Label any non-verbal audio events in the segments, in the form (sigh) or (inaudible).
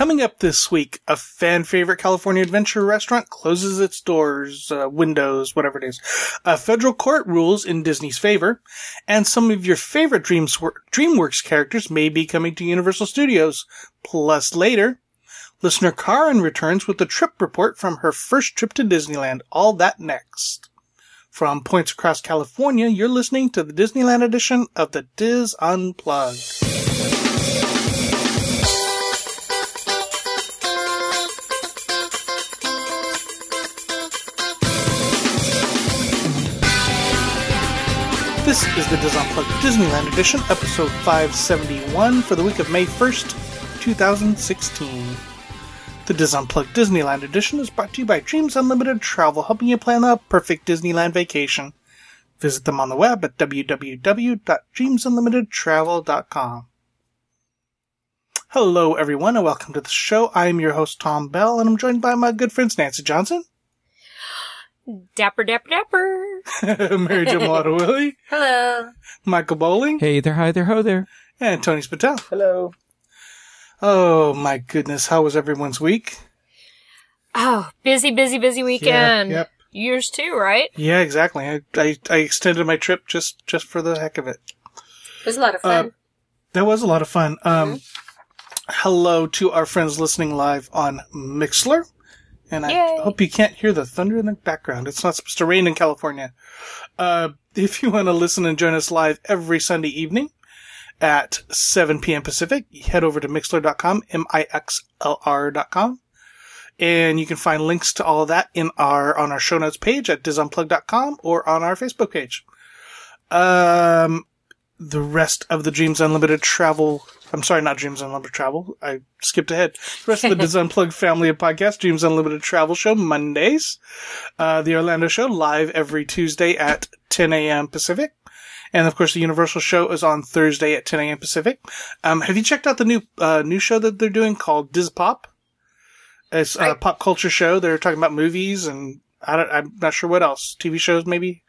coming up this week, a fan favorite California adventure restaurant closes its doors, uh, windows, whatever it is. A federal court rules in Disney's favor, and some of your favorite Dreams, DreamWorks characters may be coming to Universal Studios. Plus, later, listener Karen returns with a trip report from her first trip to Disneyland. All that next. From points across California, you're listening to the Disneyland edition of the Dis Unplugged. This is the Dis Unplugged Disneyland Edition, episode 571 for the week of May 1st, 2016. The Dis Unplugged Disneyland Edition is brought to you by Dreams Unlimited Travel, helping you plan a perfect Disneyland vacation. Visit them on the web at www.dreamsunlimitedtravel.com. Hello, everyone, and welcome to the show. I am your host, Tom Bell, and I'm joined by my good friends Nancy Johnson. Dapper, dapper, dapper. (laughs) Mary Jo Mulatto (laughs) Willie. Hello. Michael Bowling. Hey there, hi there, ho there. And Tony Spatel. Hello. Oh my goodness, how was everyone's week? Oh, busy, busy, busy weekend. Yeah, yep. Yours too, right? Yeah, exactly. I, I, I extended my trip just just for the heck of it. It was a lot of fun. Uh, that was a lot of fun. Um, hello to our friends listening live on Mixlr. And I Yay. hope you can't hear the thunder in the background. It's not supposed to rain in California. Uh, if you want to listen and join us live every Sunday evening at 7 p.m. Pacific, head over to mixlr.com, M-I-X-L-R.com. And you can find links to all of that in our, on our show notes page at disunplug.com or on our Facebook page. Um, the rest of the Dreams Unlimited travel. I'm sorry, not Dreams Unlimited travel. I skipped ahead. The rest of the Dis (laughs) Unplugged family of podcasts, Dreams Unlimited travel show Mondays. Uh, the Orlando show live every Tuesday at 10 a.m. Pacific. And of course, the Universal show is on Thursday at 10 a.m. Pacific. Um, have you checked out the new, uh, new show that they're doing called Dis Pop? It's a pop culture show. They're talking about movies and I don't, I'm not sure what else. TV shows maybe?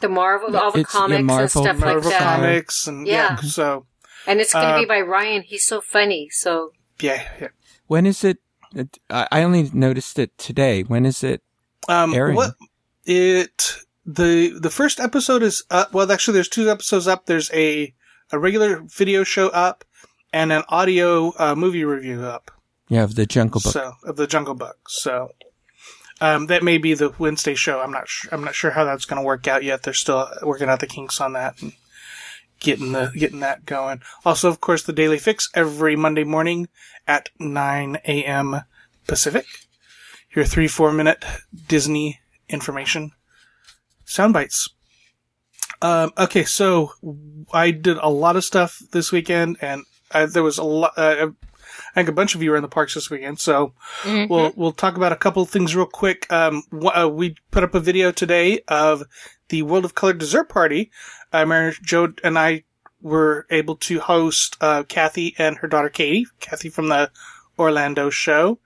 the Marvel, all the It's- yeah, comics and Marvel- stuff like Marvel that. comics and yeah. Yeah. so And it's going to Uh, be by Ryan. He's so funny. So yeah, yeah. When is it? it- I I only noticed it today. When is it? Um, Airing. what it the the first episode is up. Well, actually, there's two episodes up. There's a a regular video show up and an audio uh, movie review up. Yeah, of the Jungle Book. So of the Jungle Book. So um, that may be the Wednesday show. I'm not sure. I'm not sure how that's going to work out yet. They're still working out the kinks on that and getting the getting that going. Also, of course, the Daily Fix every Monday morning at 9 a.m. Pacific. Your three four minute Disney information sound bites. Um, okay, so I did a lot of stuff this weekend, and uh, there was a lot. Uh, I think a bunch of you were in the parks this weekend, so Mhm. we'll we'll talk about a couple of things real quick. Um, wh- uh, we put up a video today of the World of Color dessert party. Uh, Mary Jo and I were able to host uh, Kathy and her daughter Katie, Kathy from the Orlando show,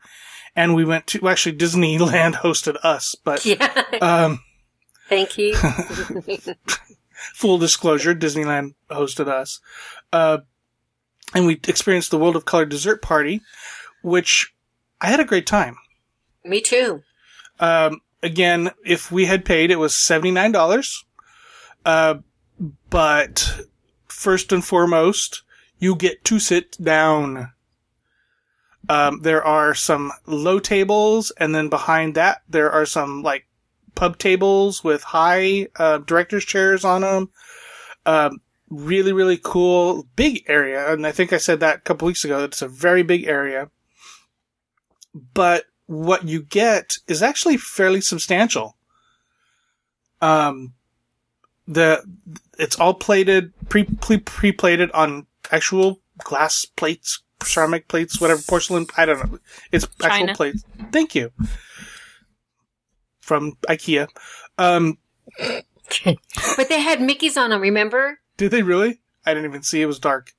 and we went to well, actually Disneyland (laughs) hosted us, but (laughs) yeah. um, Thank you. (laughs) full disclosure, Disneyland hosted us. Uh, and we experienced the World of Color dessert party, which I had a great time. Me too. Um, again, if we had paid, it was $79. Uh, but first and foremost, you get to sit down. Um, there are some low tables, and then behind that, there are some like pub tables with high uh, director's chairs on them. Um, really, really cool, big area, and I think I said that a couple weeks ago. It's a very big area, but what you get is actually fairly substantial. Um, the it's all plated, pre pre pre plated on actual glass plates, ceramic plates, whatever porcelain. I don't know. It's actual plates. Thank you. From IKEA. Um, (laughs) But they had Mickey's on them, remember? Did they really? I didn't even see. It was dark.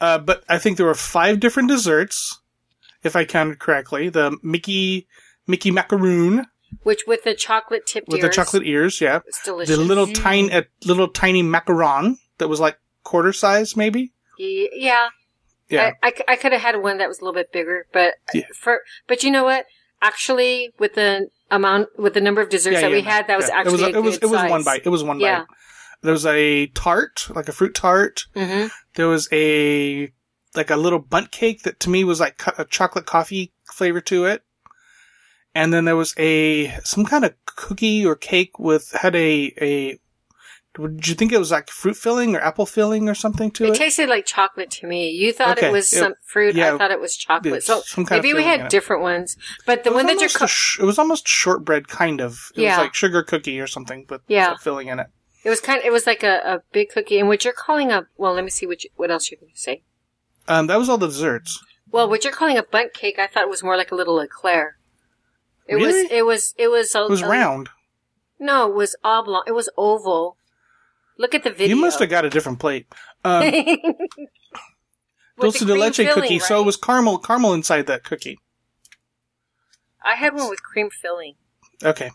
Uh, but I think there were five different desserts, if I counted correctly. The Mickey Mickey macaroon Which with the chocolate tipped with ears. the chocolate ears, yeah. It's delicious. The little tiny, a little tiny macaron that was like quarter size, maybe. Yeah. Yeah. I, I, I could have had one that was a little bit bigger, but Yeah. for but you know what? Actually, with the amount with the number of desserts Yeah, that we had, that was actually it was, a it was good it was size. one bite. It was one Yeah. bite. There was a tart, like a fruit tart. hmm There was a like a little Bundt cake that to me was like a chocolate coffee flavor to it. And then there was a some kind of cookie or cake with had a a. Did you think it was like fruit filling or apple filling or something to It it? tasted like chocolate to me. You thought Okay, it was it- some fruit. yeah, I thought it was chocolate. So some kind of maybe we had different ones. But the one that you're co- sh- it was almost shortbread kind of. It Yeah. was like sugar cookie or something, but Yeah. filling in it. it was kind. Of, It was like a, a big cookie, and what you're calling a well, let me see what you, what else you're going to say. Um, that was all the desserts. Well, what you're calling a Bundt cake, I thought it was more like a little eclair. It was. It was. It was. A, It was a- round. No, it was oblong. It was oval. Look at the video. You must have got a different plate. Um, (laughs) (laughs) dulce the de leche filling, cookie. So it was caramel, caramel inside that cookie. I had one with cream filling. Okay,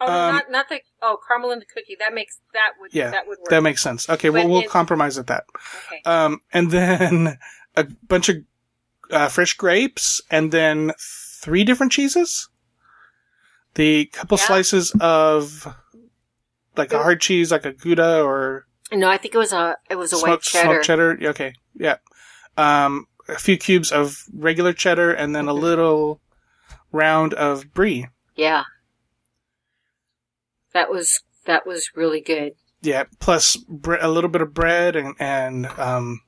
Oh, Um, not not the oh caramel in the cookie. That makes that would Yeah, that would work. that makes sense. Okay, well But we'll it- compromise at that. okay. Um, and (laughs) then a bunch of uh, fresh grapes, and then three different cheeses. The couple Yeah. slices of like a hard cheese, like a Gouda or no, I think it was a it was a white cheddar. smoked cheddar. Okay, yeah. Um, a few cubes of regular cheddar, and then a little round of brie. Yeah, that was that was really good. Yeah, plus bre- a little bit of bread and and um,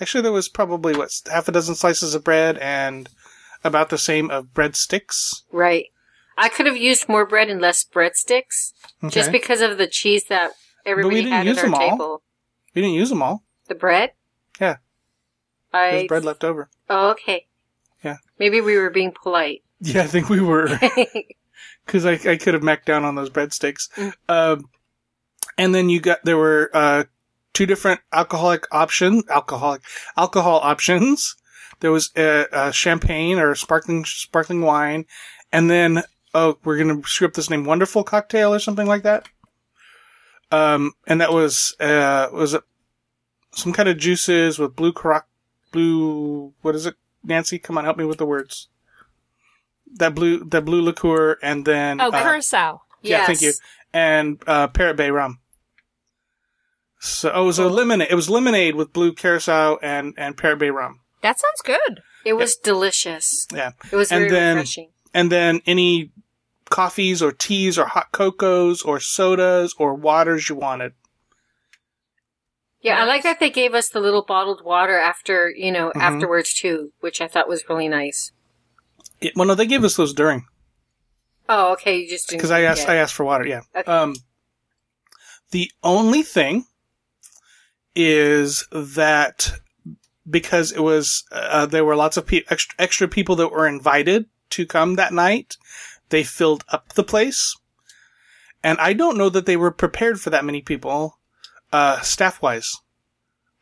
actually there was probably what half a dozen slices of bread and about the same of breadsticks. Right. I could have used more bread and less breadsticks, Okay. just because of the cheese that everybody had at our all. table. we didn't use them all. The bread. Yeah. There's I. bread left over. Oh, okay. Yeah. Maybe we were being polite. (laughs) Yeah, I think we were (laughs) because I, I could have macked down on those breadsticks. Mm. Um, and then you got there were uh, two different alcoholic option alcoholic alcohol options. There was a, a champagne or sparkling sparkling wine, and then oh, we're gonna screw up this name, wonderful cocktail or something like that. Um, and that was uh was it some kind of juices with blue croc blue what is it? Nancy, come on, help me with the words. That blue that blue liqueur, and then Oh, uh, curacao. yeah, thank you. And uh, Parrot Bay rum. So oh, it was a lemonade. It was lemonade with blue curacao and and Parrot Bay rum. That sounds good. It was delicious. Yeah, It was And very then- refreshing. and then any coffees or teas or hot cocos or sodas or waters you wanted. Yeah, I like that they gave us the little bottled water after, you know, Mhm. afterwards too, which I thought was really nice. It, well, no, they gave us those during Oh, okay. You just because I asked. get- I asked for water. Yeah. Okay. Um, the only thing is that because it was uh, there were lots of pe- extra, extra people that were invited to come that night, they filled up the place, and I don't know that they were prepared for that many people, uh, staff wise.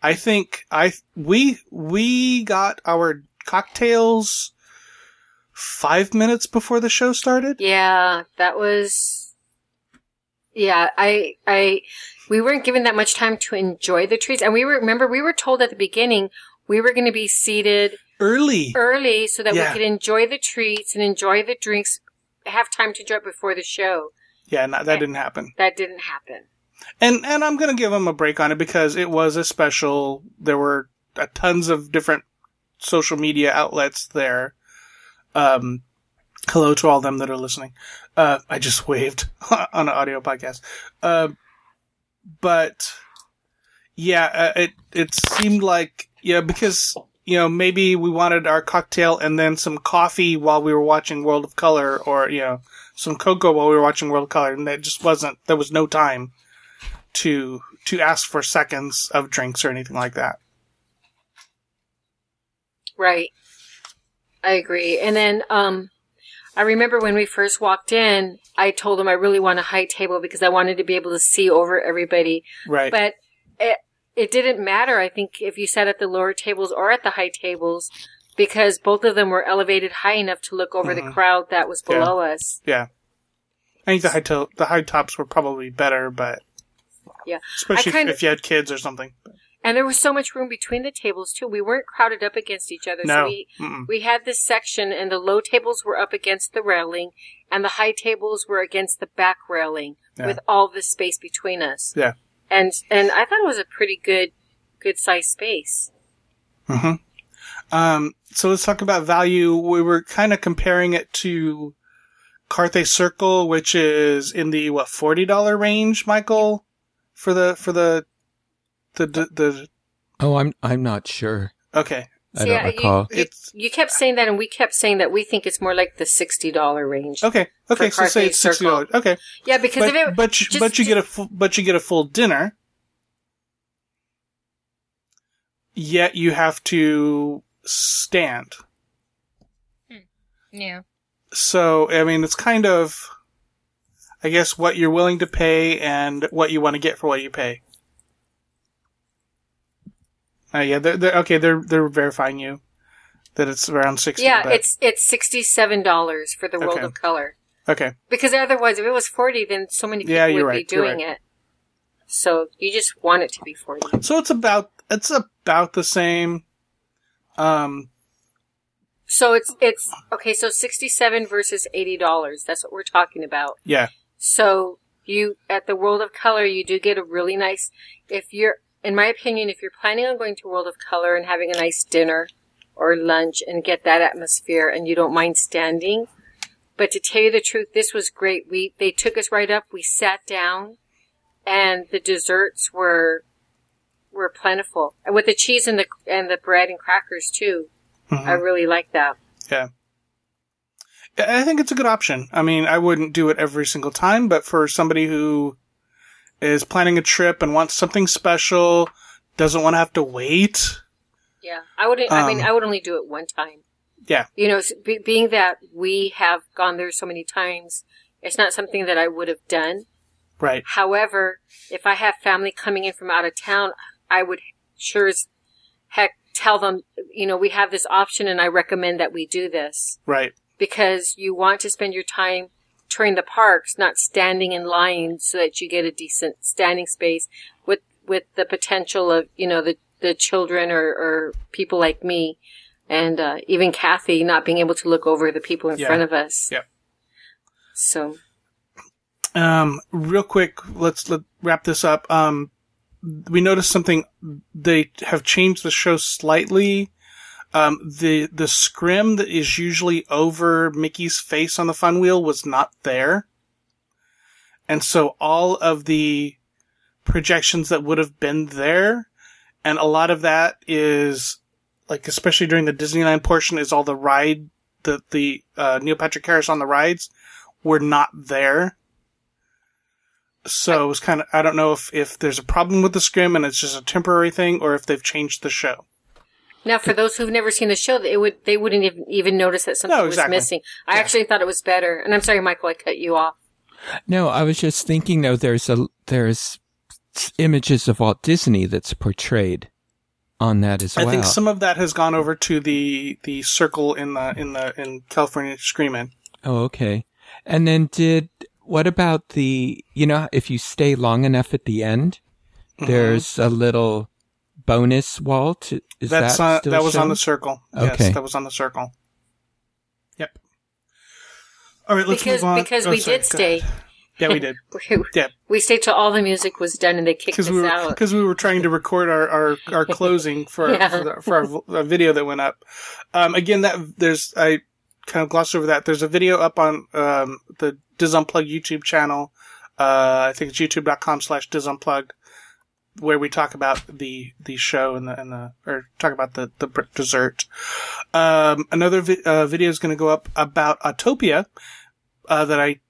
I think I we we got our cocktails five minutes before the show started. Yeah, that was. Yeah, I, I, we weren't given that much time to enjoy the treats, and we were remember we were told at the beginning we were going to be seated Early. early so that Yeah. we could enjoy the treats and enjoy the drinks, have time to enjoy it before the show. Yeah, that didn't happen. That didn't happen. And and I'm gonna give them a break on it because it was a special. There were uh, tons of different social media outlets there. Um, hello to all them that are listening. Uh, I just waved (laughs) on an audio podcast. Uh, but yeah, uh, it it seemed like yeah because you know maybe we wanted our cocktail and then some coffee while we were watching World of Color or you know some cocoa while we were watching World of Color and that just wasn't there was no time to to ask for seconds of drinks or anything like that. Right. I agree. And then, um, I remember when we first walked in, I told him I really want a high table because I wanted to be able to see over everybody. Right. But it, it didn't matter, I think, if you sat at the lower tables or at the high tables because both of them were elevated high enough to look over Mhm. the crowd that was Yeah. below us. yeah. I think the high to- the high tops were probably better, but Yeah. especially if, if you had kids or something. And there was so much room between the tables too. We weren't crowded up against each other. So No. we, Mm-mm. we had this section and the low tables were up against the railing and the high tables were against the back railing Yeah. with all the space between us. Yeah. And, and I thought it was a pretty good, good sized space. hmm Um, so let's talk about value. We were kind of comparing it to Carthay Circle, which is in the what forty dollar range, Michael, for the for the the the, the Oh, I'm I'm not sure. okay. I See, don't I- you- recall. You, It's- you kept saying that, and we kept saying that we think it's more like the sixty dollar range. Okay, okay, so say it's sixty dollars. Okay, Yeah, because but if it, but you, just- but you get a full, but you get a full dinner. Yet you have to stand. Hmm. Yeah. So, I mean, it's kind of, I guess, what you're willing to pay and what you want to get for what you pay. Uh, yeah, they're, they're okay. They're they're verifying you that it's around sixty. yeah, but- it's it's sixty seven dollars for the World Okay. of Color. okay. Because otherwise, if it was forty, then so many people Yeah, would right, be doing it. So you just want it to be forty. So it's about it's about the same. Um, So it's it's okay. So sixty seven versus eighty dollars. That's what we're talking about. yeah, So you at the World of Color, you do get a really nice. If you're, in my opinion, if you're planning on going to World of Color and having a nice dinner or lunch and get that atmosphere, and you don't mind standing, but to tell you the truth, this was great. We they took us right up. We sat down, and the desserts were were plentiful, and with the cheese and the and the bread and crackers too. Mhm. I really like that. yeah. I think it's a good option. I mean, I wouldn't do it every single time, but for somebody who is planning a trip and wants something special, doesn't want to have to wait. Yeah, I would. I mean, Um, I would only do it one time. Yeah. You know, be, being that we have gone there so many times, it's not something that I would have done. Right. However, if I have family coming in from out of town, I would sure as heck tell them, you know, we have this option, and I recommend that we do this Right. because you want to spend your time touring the parks, not standing in line, so that you get a decent standing space with with the potential of you know the the children or, or people like me and uh, even Kathy not being able to look over the people in Yeah. front of us. Yep. So Um, real quick, let's let wrap this up. Um, we noticed something. They have changed the show slightly. Um, the the scrim that is usually over Mickey's face on the fun wheel was not there, and so all of the projections that would have been there, and a lot of that is like especially during the Disneyland portion is all the ride the the uh, Neil Patrick Harris on the rides were not there. So it was kind of, I don't know if, if there's a problem with the scrim and it's just a temporary thing or if they've changed the show. Now, for those who've never seen the show, it would they wouldn't even, even notice that something No, exactly. was missing. I Yeah. actually thought it was better, and I'm sorry, Michael, I cut you off. No, I was just thinking though. There's a there's images of Walt Disney that's portrayed on that as well. I well. think some of that has gone over to the, the circle in the, in the, in California Screamin'. Oh, okay. And then did what about the you know if you stay long enough at the end, Mm-hmm. there's a little bonus Walt. Is That's that on, still that was on the circle. Okay. Yes, that was on the circle. Yep. All right, let's because move on. because Oh, we sorry, did stay. ahead. Yeah, we did. (laughs) We, Yeah. we stayed till all the music was done and they kicked us because we were out. because we were trying to record our our, our (laughs) closing for Yeah. for, the, for our, v- uh video that went up. Um, again, that there's I kind of glossed over that. There's a video up on um, the Dis Unplugged YouTube channel. Uh, I think it's youtube.com slash Dis Unplugged, where we talk about the the show and the and the or talk about the the dessert. Um, another vi- uh, video is going to go up about Autopia uh, that I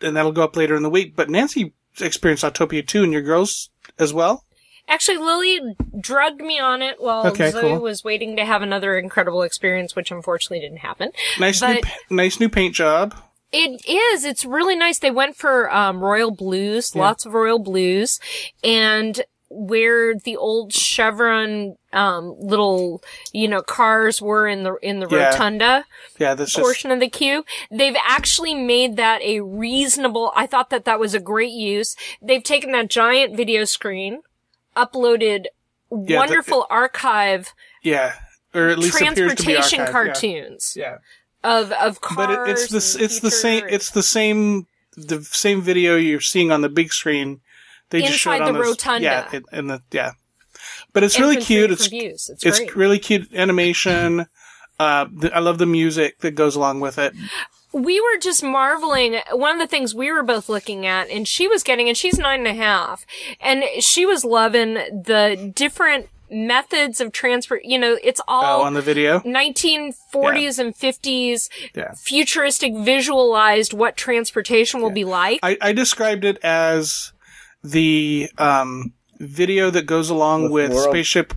and that'll go up later in the week. But Nancy experienced Autopia too, and your girls as well. Actually, Lily drugged me on it while Okay, Zoe cool. was waiting to have another incredible experience, which unfortunately didn't happen. Nice new, pa- nice new paint job. It is. It's really nice. They went for um, royal blues, lots of royal blues, and where the old chevron um, little you know cars were in the in the Yeah. rotunda Yeah, just portion of the queue, they've actually made that a reasonable. I thought that that was a great use. They've taken that giant video screen, uploaded the- wonderful archive Yeah, or at least appears to be transportation archived, yeah. cartoons Yeah, of of cars. but it, it's the it's the same it's the same the same video you're seeing on the big screen. They just show it Inside on the this- rotunda. Yeah, in, in the yeah. But it's really infantry cute. It's views. It's, it's really cute animation. Uh, the, I love the music that goes along with it. we were just marveling. One of the things we were both looking at, and she was getting, and she's nine and a half, and she was loving the different methods of transport. You know, it's Oh, all on the video. 1940s and 50s Yeah. futuristic visualized what transportation will be like. I, I described it as the um, video that goes along With with, World- spaceship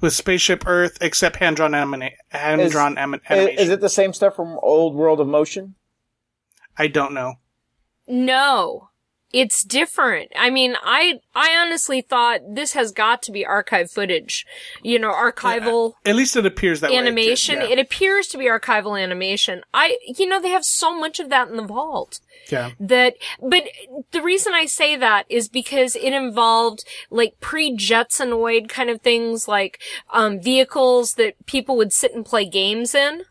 with spaceship Earth, except hand drawn anima- hand drawn anim- animation. Is it the same stuff from Old World of Motion? I don't know. No. It's different. I mean, I I honestly thought this has got to be archive footage. You know, archival At least it appears that animation. way. It appears to be archival animation. I you know, they have so much of that in the vault. Yeah. that but the reason I say that is because it involved like pre-Jetsanoid kind of things like um vehicles that people would sit and play games in.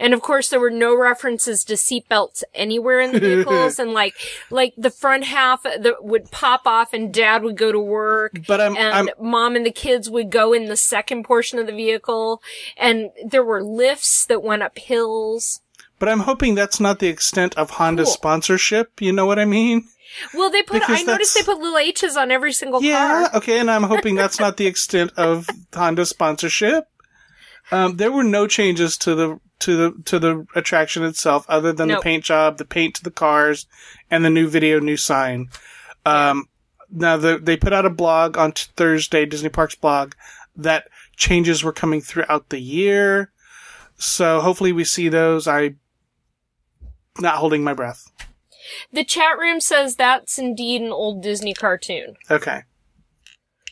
And of course there were no references to seatbelts anywhere in the (laughs) vehicles and like like the front half that would pop off and dad would go to work But I'm, and I'm mom and the kids would go in the second portion of the vehicle and there were lifts that went up hills. But I'm hoping that's not the extent of Honda Cool. sponsorship. You know what I mean? Well, they put. Because I noticed they put little H's on every single car. Yeah. car. Okay, and I'm hoping that's not the extent of Honda sponsorship. Um, there were no changes to the to the to the attraction itself, other than Nope. the paint job, the paint to the cars, and the new video, new sign. Um, now the, they put out a blog on t- Thursday, Disney Parks blog, that changes were coming throughout the year. So hopefully we see those. I not holding my breath. The chat room says that's indeed an old Disney cartoon. Okay,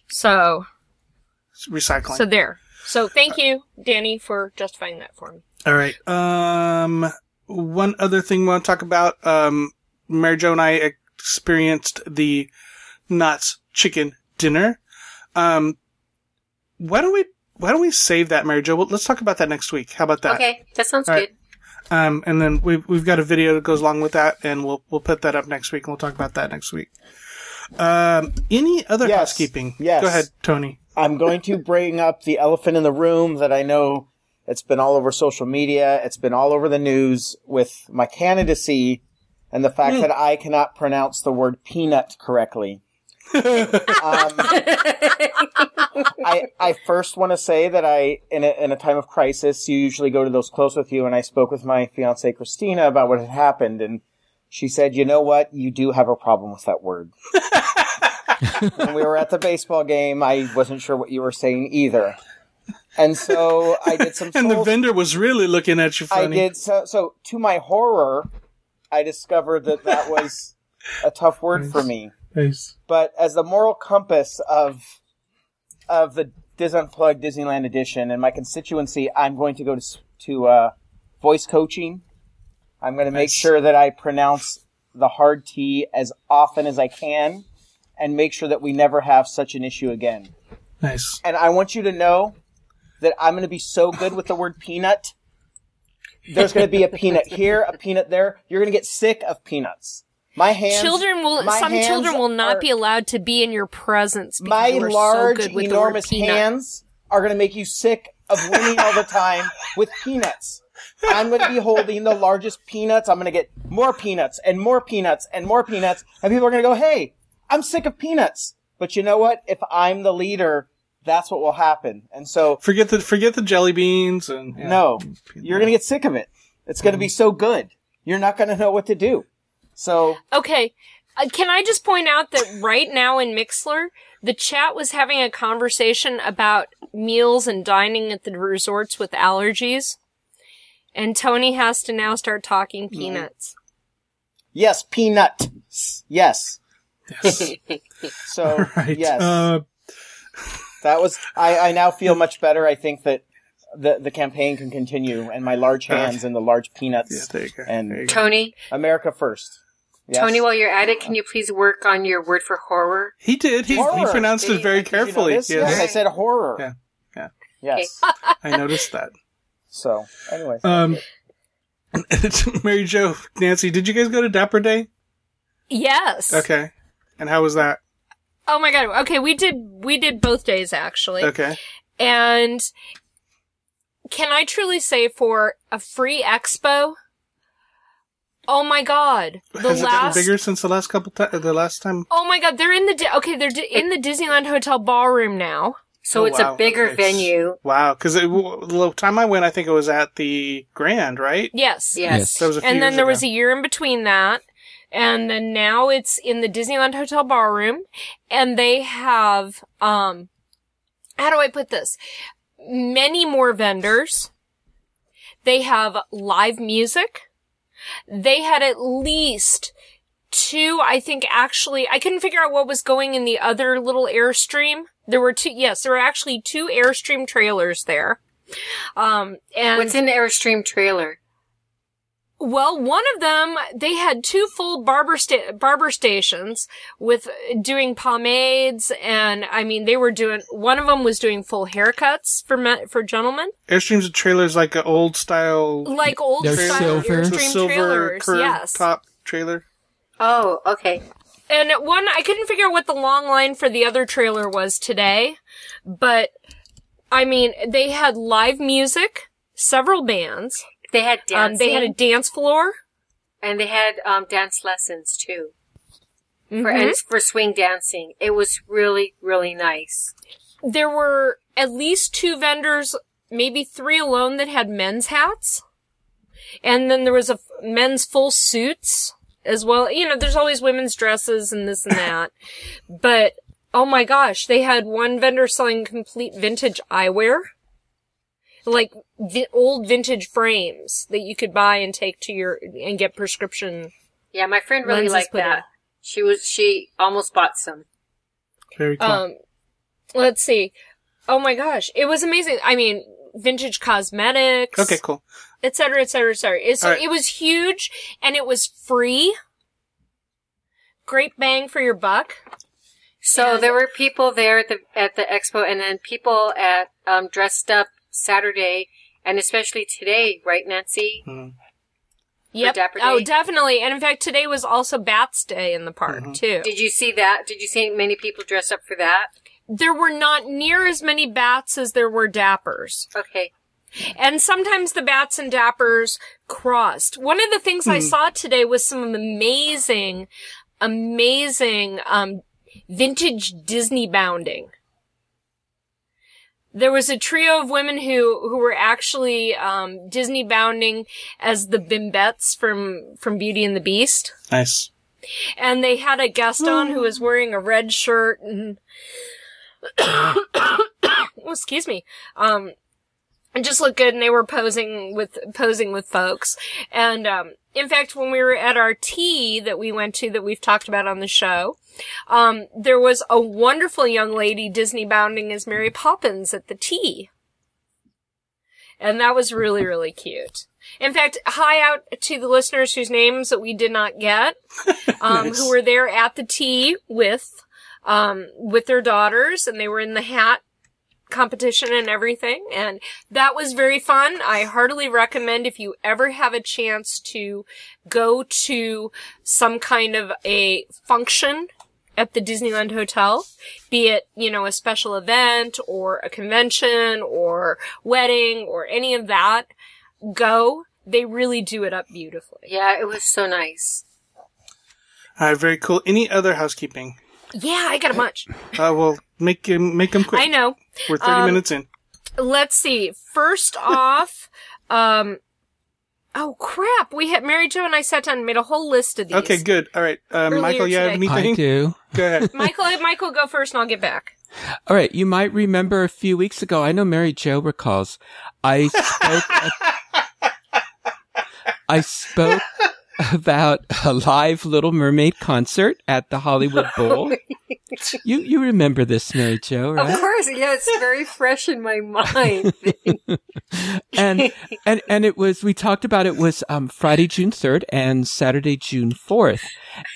So, recycling. so there. So thank you, Danny, for justifying that for me. All right. Um, one other thing we want to talk about. Um, Mary Jo and I experienced the Knott's chicken dinner. Um, why don't we, why don't we save that, Mary Jo? Well, let's talk about that next week. How about that? Okay, that sounds All right. Um, and then we've, we've got a video that goes along with that and we'll, we'll put that up next week and we'll talk about that next week. Um, any other Yes. housekeeping? Yes. Go ahead, Tony. I'm going to bring up the elephant in the room that I know it's been all over social media. It's been all over the news with my candidacy and the fact that I cannot pronounce the word peanut correctly. Um, I, I first want to say that I, in a, in a time of crisis, you usually go to those close with you. And I spoke with my fiance Christina about what had happened. And she said, you know what? You do have a problem with that word. (laughs) when we were at the baseball game, I wasn't sure what you were saying either. And so I did some (laughs) And the vendor was really looking at you I funny. did so. So to my horror, I discovered that that was a tough word for me. Nice. But as the moral compass of of the Dis Unplugged Disneyland Edition and my constituency, I'm going to go to to uh, voice coaching. I'm going to make Nice. sure that I pronounce the hard T as often as I can, and make sure that we never have such an issue again. Nice. And I want you to know that I'm going to be so good with the word peanut. There's going to be a peanut here, a peanut there. You're going to get sick of peanuts. My hands. children will. my Some hands children will not are- be allowed to be in your presence because My you are large, so good with enormous the word peanut. hands are going to make you sick of winning all the time with peanuts. I'm going to be holding the largest peanuts. I'm going to get more peanuts and more peanuts and more peanuts. And people are going to go, hey, I'm sick of peanuts. But you know what? If I'm the leader, that's what will happen. And so, Forget the forget the jelly beans and yeah. no, you're going to get sick of it. It's going to be mm. so good. You're not going to know what to do. So, Okay. Uh, can I just point out that right now in Mixlr, the chat was having a conversation about meals and dining at the resorts with allergies. And Tony has to now start talking Mm-hmm. peanuts. yes, peanut. Yes. Yes. (laughs) So, right. yes. Uh, That was. I, I now feel much better. I think that the the campaign can continue, and my large hands and the large peanuts yeah, there you go. And- There you go. Tony, America first. Yes. Tony, while you're at it, can you please work on your word for horror? He did. He, he Horror. pronounced it very Did you carefully. notice? Yes. Yes, I said horror. Yeah. Yeah. Yes. (laughs) I noticed that. So, anyway. Um, (laughs) Mary Jo, Nancy, did you guys go to Dapper Day? Yes. Okay. And how was that? Oh my god. Okay, we did we did both days actually. Okay. And can I truly say for a free expo? Oh my god. The Has it last gotten bigger since the last couple times? The last time? Oh my god, they're in the Di- Okay, they're di- in the Disneyland Hotel ballroom now. So Oh, it's wow. a bigger It's- venue. Wow. Because the time I went, I think it was at the Grand, right? Yes. Yes. That was a few And then years there was ago. a year in between that. And then now it's in the Disneyland Hotel ballroom. And they have, um, how do I put this? Many more vendors. They have live music. They had at least two, I think actually, I couldn't figure out what was going in the other little Airstream. There were two, yes, there were actually two Airstream trailers there. Um, and What's in the Airstream trailer? Well, one of them, they had two full barber sta- barber stations with doing pomades, and I mean, they were doing. One of them was doing full haircuts for me- for gentlemen, Airstreams and trailers like an old style, like old They're style silver. the Airstream silver trailers. curved Yes, top trailer. Oh, okay. and one I couldn't figure out what the long line for the other trailer was today, but I mean, they had live music, several bands. They had dancing. Um, they had a dance floor. and they had um, dance lessons too for Mhm. and for swing dancing. It was really really nice. there were at least two vendors, maybe three alone that had men's hats. And then there was a f- men's full suits as well. You know, there's always women's dresses and this and (laughs) that. but oh my gosh, they had one vendor selling complete vintage eyewear. Like vi- old vintage frames that you could buy and take to your and get prescription. Yeah, my friend really Lenses liked put in. that. She was she almost bought some. Very cool. Um, let's see. Oh my gosh, it was amazing. I mean, vintage cosmetics. okay, cool. et cetera, et cetera, et cetera. It- So All right. it was huge and it was free. Great bang for your buck. So And- there were people there at the at the expo, and then people at um, dressed up Saturday, and especially today, right, Nancy? Hmm. Yep. Dapper Oh, definitely. And in fact, today was also Bats Day in the park Mm-hmm. too. Did you see that? Did you see many people dress up for that? There were not near as many bats as there were dappers. Okay. And sometimes the bats and dappers crossed. One of the things I saw today was some amazing, amazing, um, vintage Disney bounding. There was a trio of women who, who were actually, um, Disney bounding as the Bimbettes from, from Beauty and the Beast. Nice. And they had a guest on who was wearing a red shirt and, oh, (coughs) excuse me, um, and just looked good and they were posing with, posing with folks. And, um, in fact, when we were at our tea that we went to that we've talked about on the show, um, there was a wonderful young lady Disney bounding as Mary Poppins at the tea. And that was really, really cute. In fact, hi out to the listeners whose names that we did not get, (laughs) um, Nice. who were there at the tea with, um, with their daughters and they were in the hat competition and everything. And that was very fun. I heartily recommend if you ever have a chance to go to some kind of a function at the Disneyland Hotel, be it, you know, a special event or a convention or wedding or any of that, go. They really do it up beautifully. Yeah, it was so nice. All right, very cool. Any other housekeeping? Yeah, I got a bunch. Uh, well, make him make them quick. I know. We're thirty Um, minutes in. Let's see. First (laughs) off, um, oh crap, we had Mary Jo and I sat down and made a whole list of these. Okay, good. All right, um, Michael, you have today. anything? I do. Go ahead. (laughs) Michael, Michael, go first, and I'll get back. All right. You might remember a few weeks ago. I know Mary Jo recalls. I spoke. (laughs) I spoke (laughs) about a live Little Mermaid concert at the Hollywood (laughs) Bowl. you you remember this, Mary Jo, right? Of course, yeah, it's very fresh in my mind. (laughs) And and and it was we talked about it was um, Friday June third and Saturday June fourth,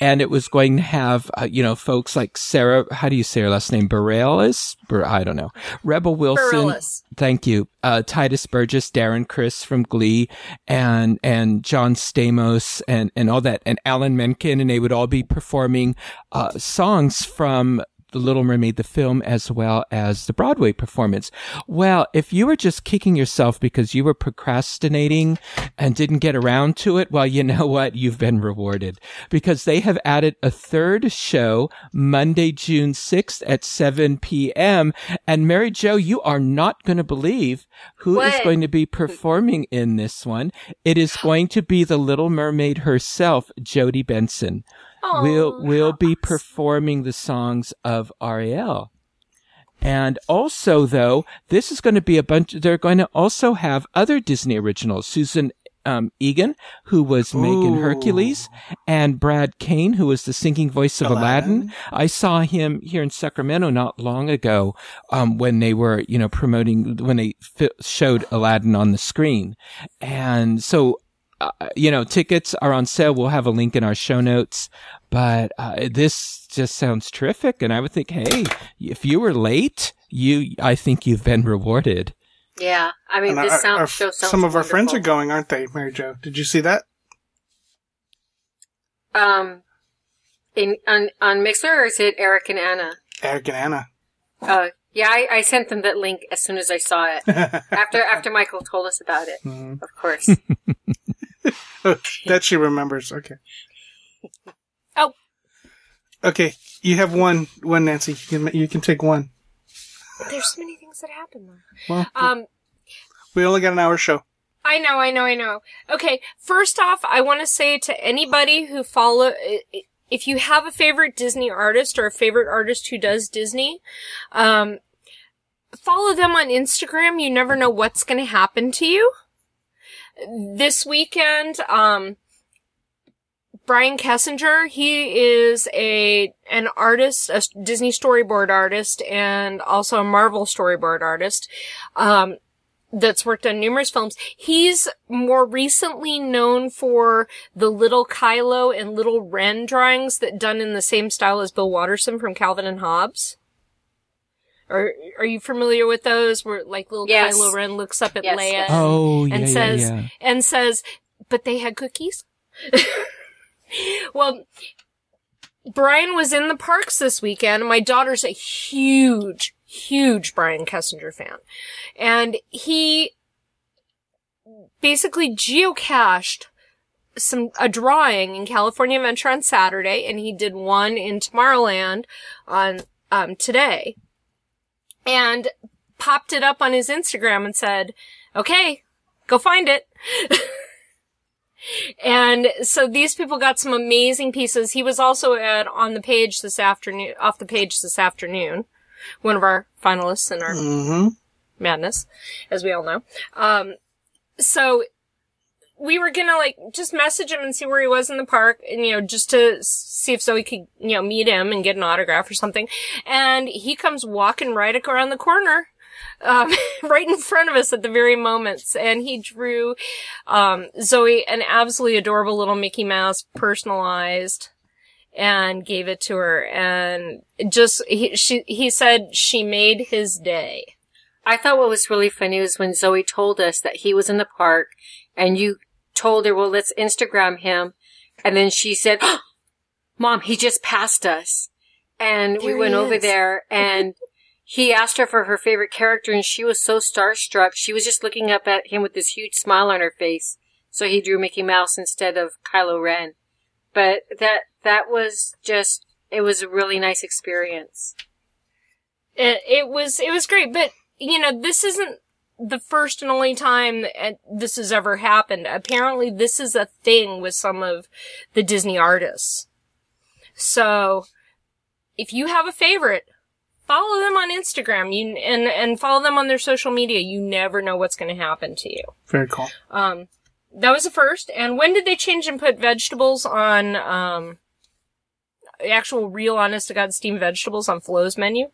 and it was going to have uh, you know folks like Sarah. How do you say her last name? Bareilles? Bur- I don't know. Rebel Wilson. Bareilles. Thank you. Uh, Titus Burgess, Darren Criss from Glee, and and John Stamos, and and all that, and Alan Menken, and they would all be performing uh, songs from the Little Mermaid, the film, as well as the Broadway performance. Well, if you were just kicking yourself because you were procrastinating and didn't get around to it, well, you know what? You've been rewarded because they have added a third show Monday, June 6th at 7 p.m. And Mary Jo, you are not going to believe who is What? going to be performing in this one. It is going to be the Little Mermaid herself, Jodi Benson will Aw. will be performing the songs of Ariel. And also, though, this is going to be a bunch. They're going to also have other Disney originals. Susan um, Egan, who was Megan Hercules, and Brad Kane, who was the singing voice of Aladdin. Aladdin. I saw him here in Sacramento not long ago, um, when they were, you know, promoting when they showed Aladdin on the screen, and so uh, you know, tickets are on sale. We'll have a link in our show notes. But uh, this just sounds terrific, and I would think, hey, if you were late, you, I think you've been rewarded. Yeah, I mean, And this our- sound, our- show sounds some of our friends are going, aren't they, Mary Jo? Did you see that? Um, in on on Mixer or is it Eric and Anna? Eric and Anna. Uh, yeah, I, I sent them that link as soon as I saw it. (laughs) after after Michael told us about it, Mhm. of course. (laughs) that she remembers. Okay. Oh. Okay, you have one. One, Nancy. You can, you can take one. There's so many things that happen though. Well, Um, we only got an hour show. I know, I know, I know. Okay, first off, I want to say to anybody who follow, if you have a favorite Disney artist or a favorite artist who does Disney, um, follow them on Instagram. You never know what's going to happen to you. This weekend, um, Brian Kesinger, he is a, an artist, a Disney storyboard artist, and also a Marvel storyboard artist. Um, that's worked on numerous films. He's more recently known for the Little Kylo and Little Ren drawings that done in the same style as Bill Watterson from Calvin and Hobbes. Are are you familiar with those? Where like little Yes. Kylo Ren looks up at Yes, Leia yes. Oh, yeah, and yeah, says yeah. and says, "But they had cookies." (laughs) well, Brian was in the parks this weekend. My daughter's a huge, huge Brian Kesinger fan, and he basically geocached some a drawing in California Adventure on Saturday, and he did one in Tomorrowland on um, today, and popped it up on his Instagram and said, "Okay, go find it." (laughs) and so these people got some amazing pieces. He was also at on the page this afternoon, off the page this afternoon, one of our finalists in our Mm-hmm. madness, as we all know. Um, so we were gonna like just message him and see where he was in the park, and you know, just to see if Zoe could you know meet him and get an autograph or something. And he comes walking right around the corner. Um, (laughs) right in front of us at the very moments, and he drew um, Zoe an absolutely adorable little Mickey Mouse, personalized, and gave it to her. And just he, she, he said she made his day. I thought what was really funny was when Zoe told us that he was in the park and you told her, well, let's Instagram him. And then she said, (gasps) mom, he just passed us. And we went over there (laughs) and he asked her for her favorite character and she was so starstruck. She was just looking up at him with this huge smile on her face. So he drew Mickey Mouse instead of Kylo Ren. But that, that was just, it was a really nice experience. It, it was it was great, but you know this isn't the first and only time this has ever happened. Apparently, this is a thing with some of the Disney artists. So, if you have a favorite, follow them on Instagram. You and and follow them on their social media. You never know what's going to happen to you. Very cool. Um, that was the first. And when did they change and put vegetables on um actual real honest to god steamed vegetables on Flo's menu?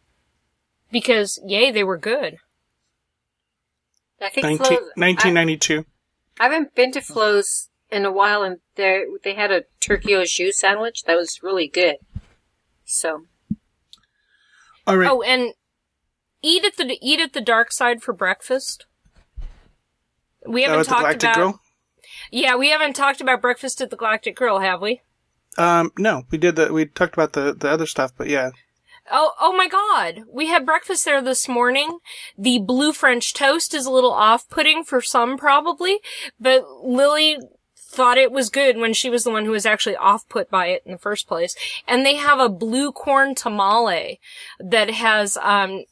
Because yay, they were good. I think 19, Flo, 1992. I haven't been to Flo's in a while, and they they had a turkey au jus sandwich that was really good. So All right. Oh, and eat at the eat at the dark side for breakfast. We Oh, haven't at talked Galactic about. Grill? Yeah, we haven't talked about breakfast at the Galactic Grill, have we? Um, no, we did the, we talked about the, the other stuff, but yeah. Oh, oh my god. We had breakfast there this morning. The blue French toast is a little off-putting for some probably, but Lily thought it was good when she was the one who was actually off-put by it in the first place. And they have a blue corn tamale that has, um,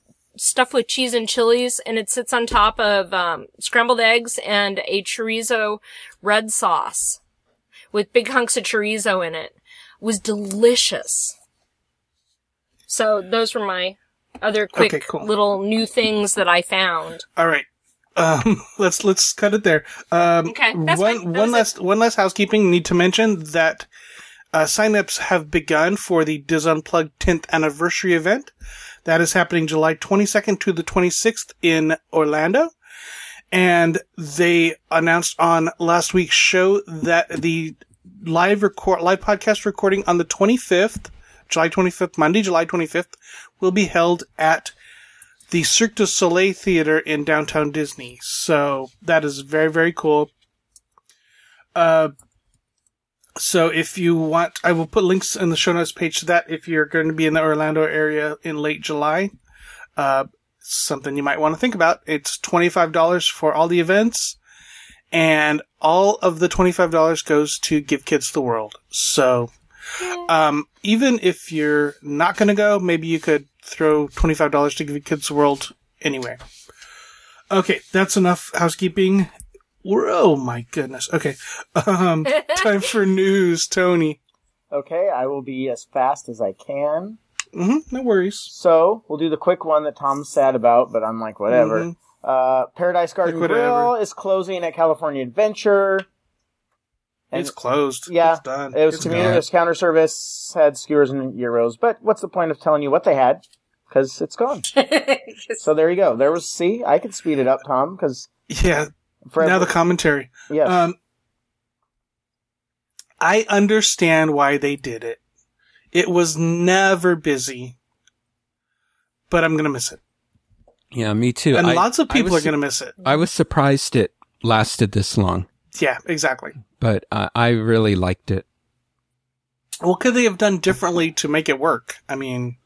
with cheese and chilies and it sits on top of, um, scrambled eggs and a chorizo red sauce with big hunks of chorizo in it. It was delicious. So those were my other quick Okay, cool. little new things that I found. All right. Um, (laughs) let's let's cut it there. Um, Okay, that's one. One last one last housekeeping. Need to mention that uh, signups have begun for the Dis Unplugged 10th anniversary event. That is happening July 22nd to the 26th in Orlando. And they announced on last week's show that the live record, live podcast recording on the 25th, July 25th, Monday, July 25th, will be held at the Cirque du Soleil Theater in downtown Disney. So that is very, very cool. Uh, so if you want, I will put links in the show notes page to that if you're going to be in the Orlando area in late July. Uh, something you might want to think about. It's $25 for all the events and all of the $25 goes to Give Kids the World. So, um, even if you're not going to go, maybe you could throw $25 to Give Kids the World anyway. Okay, that's enough housekeeping. We're, oh my goodness. Okay. Um, (laughs) time for news, Tony. Okay, I will be as fast as I can. hmm no worries. So we'll do the quick one that Tom's sad about, but I'm like, whatever. Mhm. Uh, Paradise Garden Like Grill is closing at California Adventure. And it's closed. yeah, It's done. It was It's community, gone. it was counter service, had skewers and gyros, But what's the point of telling you what they had? Because it's gone. (laughs) so there you go. There was. See, I could speed it up, Tom. Because Yeah. Now the commentary. yes, Um, I understand why they did it. It was never busy, but I'm gonna miss it, Yeah, me too. and I- lots of people was are gonna miss it. I was surprised it lasted this long, Yeah, exactly. but uh, I really liked it. What could they have done differently to make it work? I mean,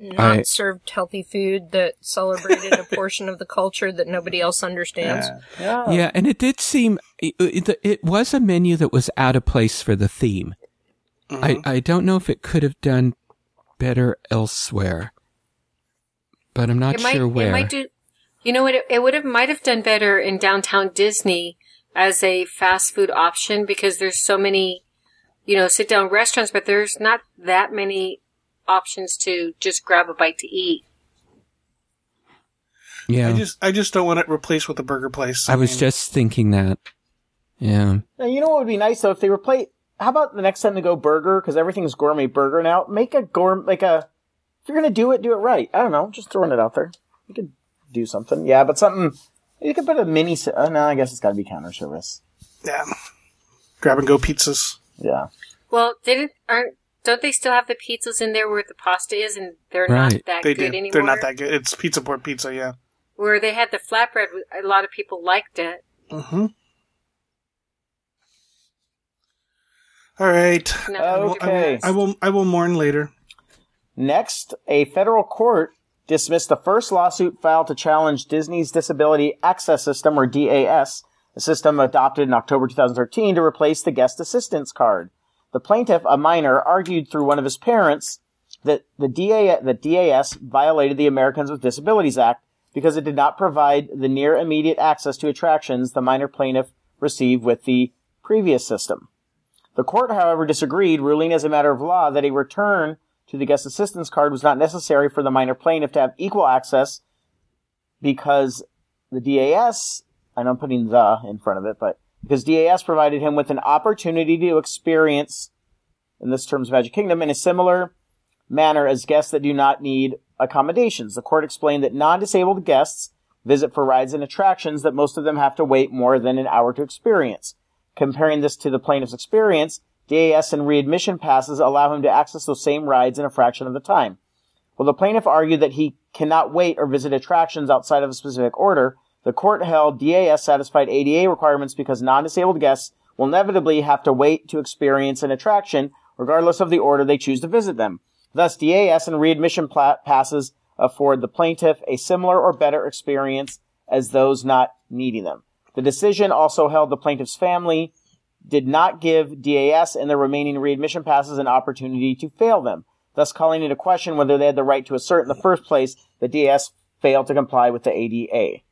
Not I- served healthy food that celebrated a (laughs) portion of the culture that nobody else understands. yeah. yeah, Yeah, and it did seem it, it, it was a menu that was out of place for the theme. Mhm. I I don't know if it could have done better elsewhere, but I'm not it might, sure where. It might do. You know what? It, it would have might have done better in downtown Disney as a fast food option because there's so many, you know, sit down restaurants, but there's not that many options to just grab a bite to eat. yeah, I just, I just don't want it replaced with a burger place. I was mean, just thinking that. Yeah, Now, you know what would be nice though if they replace. How about the next time they go burger because everything's gourmet burger now? Make a gourmet like a. If you're gonna do it, do it right. I don't know, just throwing it out there. You could do something, yeah, but something. You could put a mini. s- Uh, no, I guess it's got to be counter service. yeah. Grab and go pizzas. Yeah. Well, didn't aren't don't they still have the pizzas in there where the pasta is, and they're Right. not that They good do. anymore? They're not that good. It's pizza port pizza. Yeah. Where they had the flatbread, a lot of people liked it. Mm-hmm. All right. No, I will- Okay. I will. I will mourn later. Next, a federal court dismissed the first lawsuit filed to challenge Disney's Disability Access System, or DAS, a system adopted in October 2013 to replace the guest assistance card. The plaintiff, a minor, argued through one of his parents that the the DAS violated the Americans with Disabilities Act because it did not provide the near immediate access to attractions the minor plaintiff received with the previous system. The court, however, disagreed, ruling as a matter of law that a return to the guest assistance card was not necessary for the minor plaintiff to have equal access because the DAS, and I'm putting the in front of it, but because DAS provided him with an opportunity to experience, in this terms Magic Kingdom, in a similar manner as guests that do not need accommodations. The court explained that non-disabled guests visit for rides and attractions that most of them have to wait more than an hour to experience. Comparing this to the plaintiff's experience, DAS and readmission passes allow him to access those same rides in a fraction of the time. While the plaintiff argued that he cannot wait or visit attractions outside of a specific order, the court held DAS satisfied ADA requirements because non-disabled guests will inevitably have to wait to experience an attraction regardless of the order they choose to visit them. Thus, DAS and readmission passes afford the plaintiff a similar or better experience as those not needing them. The decision also held the plaintiff's family did not give DAS and the remaining readmission passes an opportunity to fail them, thus calling into question whether they had the right to assert in the first place that DAS failed to comply with the ADA.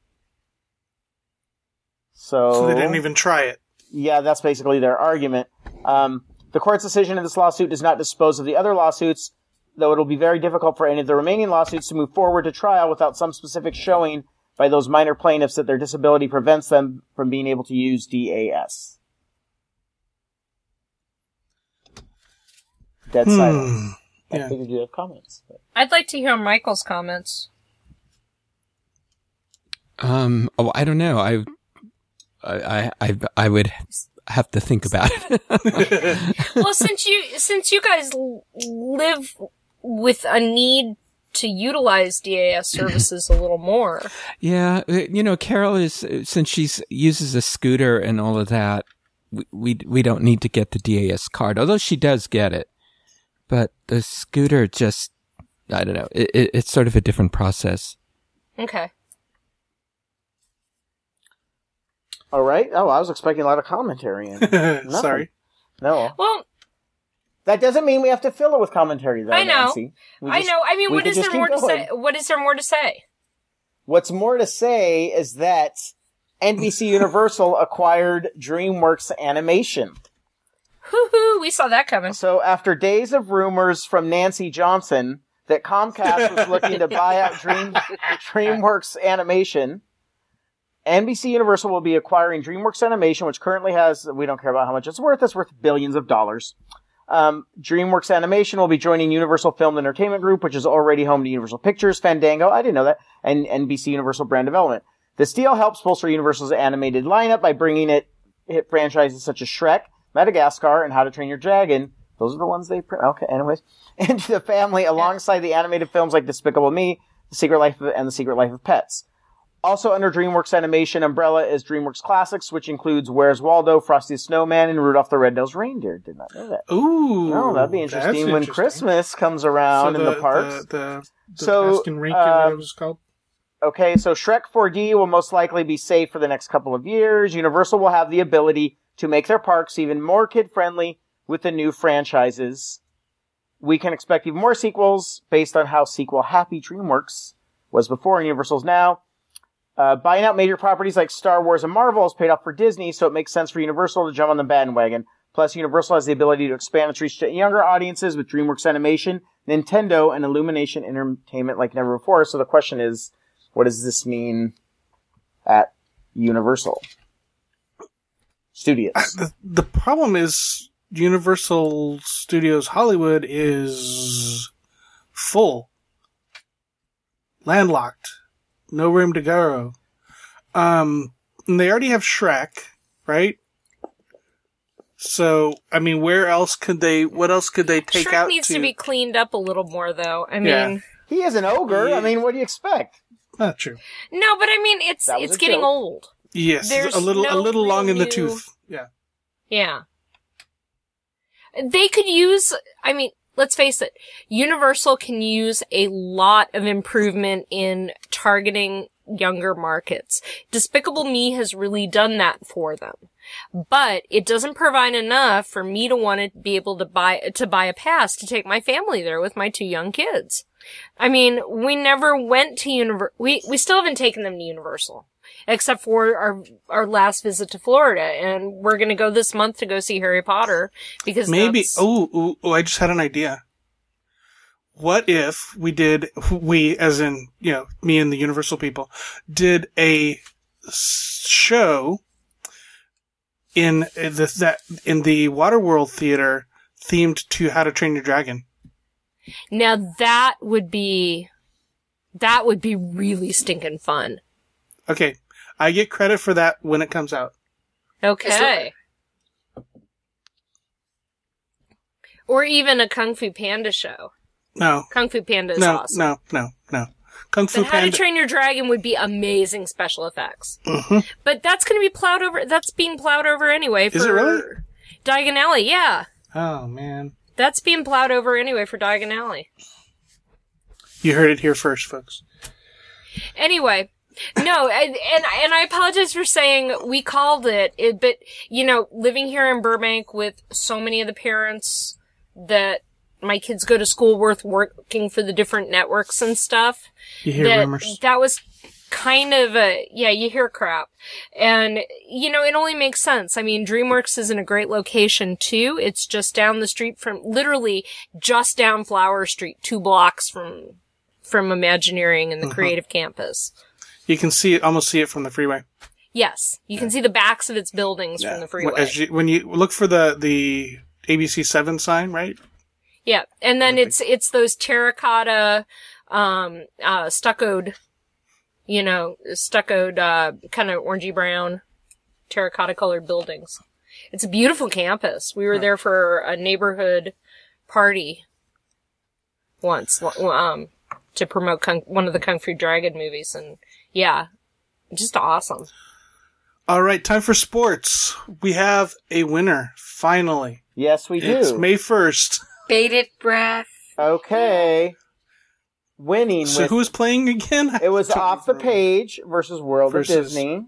So, So they didn't even try it. yeah, that's basically their argument. Um, the court's decision in this lawsuit does not dispose of the other lawsuits, though it'll be very difficult for any of the remaining lawsuits to move forward to trial without some specific showing by those minor plaintiffs that their disability prevents them from being able to use DAS. Dead silent. Hmm. I Yeah. figured you'd have comments. but- I'd like to hear Michael's comments. Um, oh, I don't know. I, I, I, I would have to think about it. (laughs) well, since you since you guys live with a need to utilize DAS (laughs) services a little more, yeah, uh, you know, Carol is uh, since she's uses a scooter and all of that. We, we we don't need to get the DAS card, although she does get it. But the scooter just, I don't know. It, it, it's sort of a different process. okay. All right. Oh, I was expecting a lot of commentary. And (laughs) Sorry. no, Well, that doesn't mean we have to fill it with commentary. Though, I know. Nancy. I just- know. I mean, we what could is just there more keep to say? What is there more to say? What's more to say is that NBC Universal acquired DreamWorks Animation. Hoo hoo, we saw that coming. So after days of rumors from Nancy Johnson that Comcast was (laughs) looking to buy out Dream, DreamWorks Animation, NBC Universal will be acquiring DreamWorks Animation, which currently has, we don't care about how much it's worth, it's worth billions of dollars. Um, DreamWorks Animation will be joining Universal Film Entertainment Group, which is already home to Universal Pictures, Fandango, I didn't know that, and NBC Universal Brand Development. This deal helps bolster Universal's animated lineup by bringing it hit franchises such as Shrek, Madagascar, and How to Train Your Dragon. Those are the ones they, print. okay, anyways, (laughs) into the family alongside the animated films like Despicable Me, The Secret Life of, and The Secret Life of Pets. Also under DreamWorks Animation umbrella is DreamWorks Classics, which includes Where's Waldo, Frosty the Snowman, and Rudolph the Red-Nosed Reindeer. Did not know that. Ooh. No, that'd be that's interesting when interesting. Christmas comes around So in the parks. The, the, the So, Baskin Rink, uh, called. Okay, so Shrek 4D will most likely be safe for the next couple of years. Universal will have the ability to make their parks even more kid friendly with the new franchises. We can expect even more sequels based on how sequel happy DreamWorks was before Universal's now. Uh, buying out major properties like Star Wars and Marvel has paid off for Disney, so it makes sense for Universal to jump on the bandwagon. Plus, Universal has the ability to expand its reach to younger audiences with DreamWorks Animation, Nintendo, and Illumination Entertainment like never before. So the question is, what does this mean at Universal Studios? The, the problem is Universal Studios Hollywood is full, landlocked, no room to go. Um, and they already have Shrek, right? So, I mean, where else could they? What else could they take Shrek out? needs to... be cleaned up a little more, though. I mean, Yeah. He is an ogre. I mean, what do you expect? Not true. no, but I mean, it's it's getting joke. old. Yes, There's a little, a little long in the tooth. Yeah. Yeah. They could use, I mean, let's face it, Universal can use a lot of improvement in targeting younger markets. Despicable Me has really done that for them. But it doesn't provide enough for me to want to be able to buy, to buy a pass to take my family there with my two young kids. I mean, we never went to Univer, we, we still haven't taken them to Universal. Except for our, our last visit to Florida. And we're gonna go this month to go see Harry Potter because Maybe. Oh, oh, oh, I just had an idea. What if we did, we, as in, you know, me and the Universal people, did a show in the, that, in the Waterworld Theater themed to How to Train Your Dragon? Now that would be, that would be really stinking fun. Okay, I get credit for that when it comes out. Okay. Or even a Kung Fu Panda show. No, Kung Fu Panda is no, awesome. no, no, no. Kung Fu But How to Train Your Dragon would be amazing special effects. Mm-hmm. But that's going to be plowed over. That's being plowed over anyway. For Is it really? Diagon Alley, yeah. Oh man, That's being plowed over anyway for Diagon Alley. you heard it here first, folks. Anyway, no, and, and and I apologize for saying we called it, it, but you know, living here in Burbank with so many of the parents that my kids go to school worth working for the different networks and stuff. You hear that rumors. that was kind of a yeah you hear crap and you know it only makes sense i mean dreamworks is in a great location too it's just down the street from literally just down flower street two blocks from from imagineering and the Uh-huh. creative campus You can see it, almost see it from the freeway. yes you can see the backs of its buildings from the freeway As you, when you look for the the ABC Seven sign, right? Yeah, and then it's it's those terracotta, um, uh, stuccoed, you know, stuccoed, uh, kind of orangey brown, terracotta colored buildings. It's a beautiful campus. We were there for a neighborhood party once, um, to promote Kung, one of the Kung Fu Dragon movies, and yeah, just awesome. All right, time for sports. We have a winner finally. Yes, we do. It's May first. (laughs) Bated breath. okay. Winning So with who's playing again? It was (laughs) off the page versus World Versus- of Disney.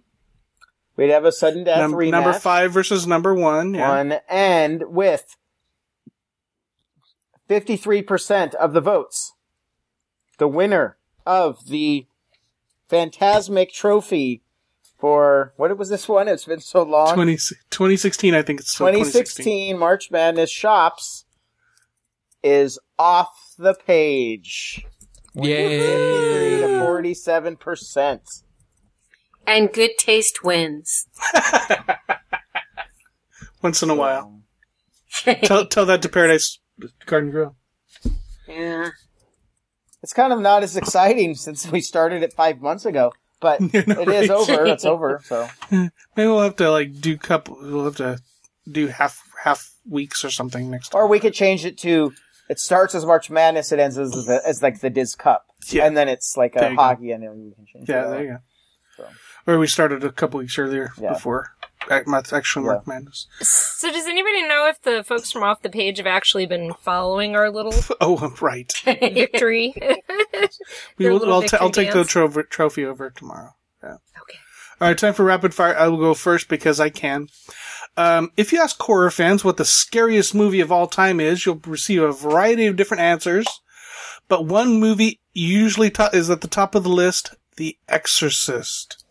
We'd have a sudden death Num- rematch. number five versus number one. Yeah. One and with fifty-three percent of the votes, the winner of the Fantasmic Trophy for what was this one? It's been so long. 20, 2016, I think it's 2016. 2016 March Madness shops is off the page. Yay! to forty-seven percent. And good taste wins. (laughs) Once in a while. (laughs) tell, tell that to Paradise Garden Grill. Yeah. It's kind of not as exciting since we started it five months ago, but (laughs) it is right. over. It's over. So (laughs) Maybe we'll have to like do couple. We'll have to do half half weeks or something next time. or we could change it to it starts as March Madness, it ends as the, as like the Dis Cup, Yeah. and then it's like a you go. hockey, and then we can change. Yeah, there you go. So. Or we started a couple weeks earlier Yeah. before ac- March- actual Yeah. March Madness. So does anybody know if the folks from off the page have actually been following our little (laughs) Oh, right. victory? (laughs) We will, I'll, t- I'll take the dance? tro- trophy over tomorrow. Yeah. Okay. All right, time for rapid fire. I will go first because I can. Um, if you ask horror fans what the scariest movie of all time is, you'll receive a variety of different answers. But one movie usually to- is at the top of the list, The Exorcist.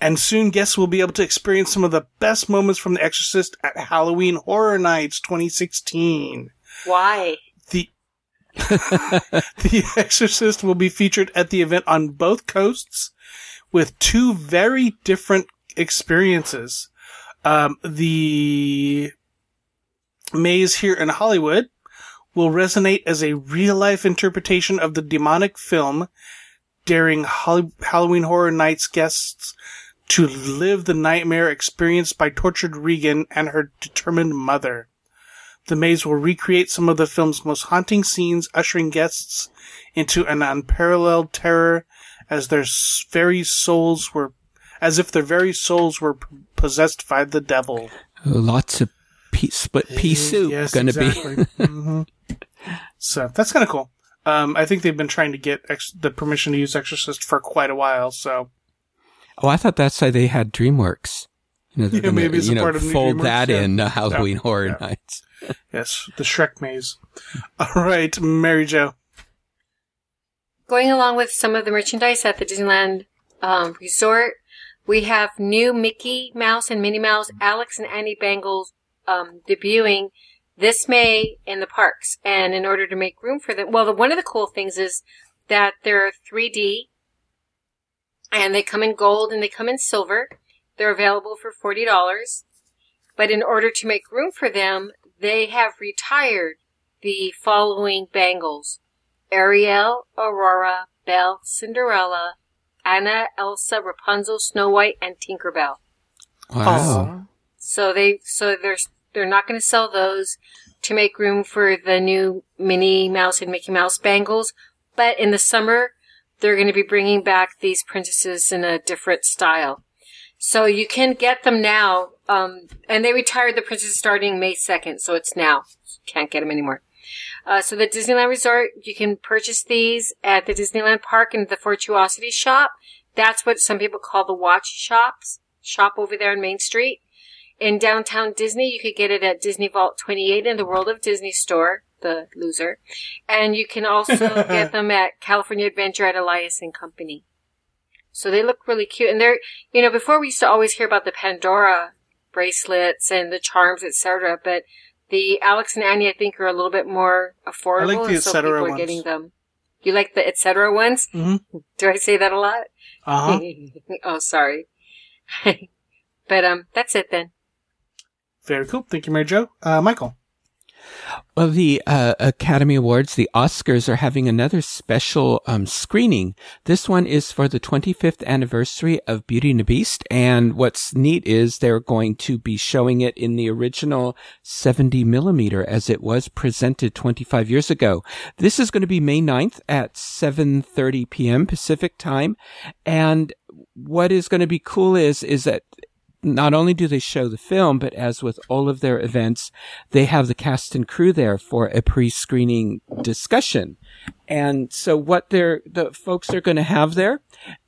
And soon guests will be able to experience some of the best moments from The Exorcist at Halloween Horror Nights 2016. Why? The (laughs) The Exorcist will be featured at the event on both coasts with two very different experiences. Um, the maze here in Hollywood will resonate as a real life interpretation of the demonic film, daring Halloween Horror Nights guests to live the nightmare experienced by tortured Regan and her determined mother. The maze will recreate some of the film's most haunting scenes, ushering guests into an unparalleled terror as their very souls were, as if their very souls were p- possessed by the devil. Lots of pea, split pea soup Yes, gonna exactly. hmm (laughs) So that's kind of cool. Um, I think they've been trying to get ex- the permission to use Exorcist for quite a while. So be. Oh, I thought that's why they had DreamWorks. You know, they're (laughs) Yeah, gonna, maybe it's a you know, part of fold DreamWorks, that yeah. in uh, Halloween Yeah, Horror yeah. Nights. (laughs) yes, the Shrek maze. All right, Mary Jo. Going along with some of the merchandise at the Disneyland um, Resort, we have new Mickey Mouse and Minnie Mouse, Alex and Ani Bangles um, debuting this May in the parks. And in order to make room for them, well, the, one of the cool things is that they're 3D and they come in gold and they come in silver. They're available for $40. But in order to make room for them, they have retired the following bangles. Ariel, Aurora, Belle, Cinderella, Anna, Elsa, Rapunzel, Snow White, and Tinkerbell. Wow. So they, so there's, they're not going to sell those to make room for the new Minnie Mouse and Mickey Mouse bangles. But in the summer, they're going to be bringing back these princesses in a different style. So you can get them now. Um, and they retired the princesses starting May 2nd. So it's now. Can't get them anymore. Uh, so the Disneyland Resort, you can purchase these at the Disneyland Park and the Fortuosity Shop. That's what some people call the watch shops. Shop over there on Main Street. In downtown Disney, you could get it at Disney Vault 28 in the World of Disney store, the loser. And you can also (laughs) get them at California Adventure at Elias and Company. So they look really cute. And they're, you know, before we used to always hear about the Pandora bracelets and the charms, etc. But the Alex and Ani, I think, are a little bit more affordable. I like the and so etc. people are getting them. You like the etc. ones? Mhm. Do I say that a lot? Uh huh. (laughs) oh, sorry. (laughs) but um, that's it then. Very cool. Thank you, Mary Jo. Uh, Michael. Well, the uh, Academy Awards, the Oscars, are having another special um, screening. This one is for the 25th anniversary of Beauty and the Beast, and what's neat is they're going to be showing it in the original 70 millimeter as it was presented 25 years ago. This is going to be May 9th at 7:30 p.m. Pacific time, and what is going to be cool is is that not only do they show the film, but as with all of their events, they have the cast and crew there for a pre-screening discussion. And so what they're, the folks are going to have there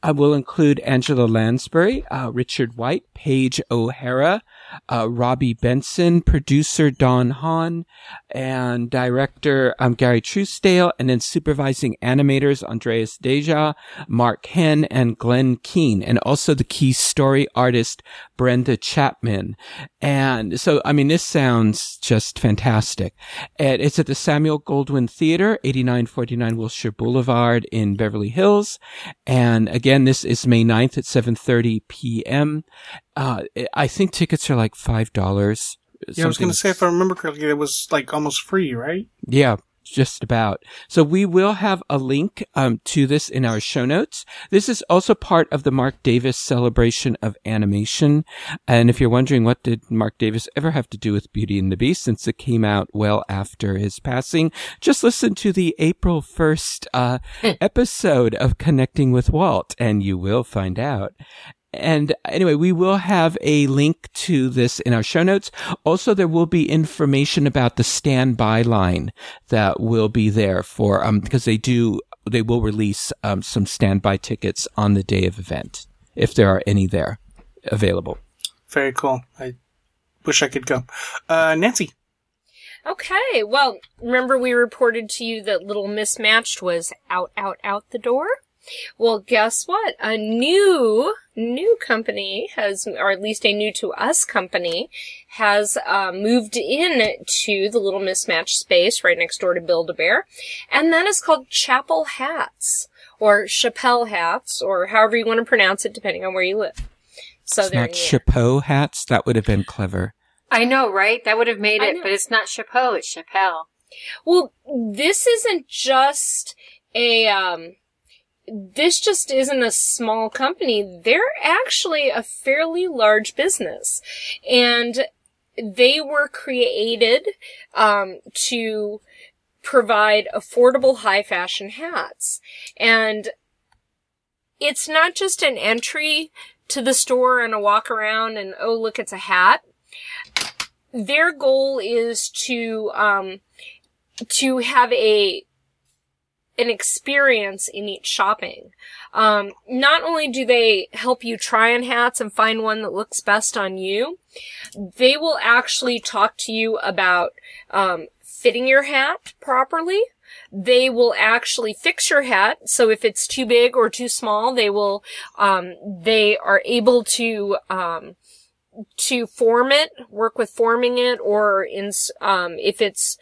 uh, will include Angela Lansbury, uh, Richard White, Paige O'Hara, uh, Robby Benson, producer Don Hahn, and director um, Gary Trousdale, and then supervising animators Andreas Deja, Mark Henn, and Glenn Keane, and also the key story artist Brenda Chapman. And so, I mean, this sounds just fantastic. It's at the Samuel Goldwyn Theater, 8949 Wilshire Boulevard in Beverly Hills. And again, this is May 9th at 7.30 p.m. Uh, I think tickets are like $5. Yeah, I was going to say, if I remember correctly, it was like almost free, right? Yeah, just about. So we will have a link um, to this in our show notes. This is also part of the Marc Davis celebration of animation. And if you're wondering what did Marc Davis ever have to do with Beauty and the Beast, since it came out well after his passing, just listen to the April 1st uh, episode of Connecting with Walt, and you will find out. And anyway, we will have a link to this in our show notes. Also, there will be information about the standby line that will be there for, um, because they do, they will release, um, some standby tickets on the day of event, if there are any there available. Very cool. I wish I could go. Uh, Nancy. Okay, well, remember we reported to you that Little Mismatched was out, out, out the door? Well, guess what? A new, new company has, or at least a new to us company, has uh, moved in to the Little Mismatched space right next door to Build-A-Bear, and that is called Chapel Hats, or Chappelle Hats, or however you want to pronounce it, depending on where you live. So It's there not chapeau hats. That would have been clever. I know, right? That would have made it, but it's not Chapeau, it's Chappelle. Well, this isn't just a, um, this just isn't a small company. They're actually a fairly large business. And they were created, um, to provide affordable high fashion hats. And it's not just an entry to the store and a walk around and, oh, look, it's a hat. Their goal is to, um, to have a an experience in each shopping. Um, not only do they help you try on hats and find one that looks best on you, they will actually talk to you about um, fitting your hat properly. They will actually fix your hat. So if it's too big or too small, they will. Um, they are able to. Um, to form it, work with forming it, or in, um, if it's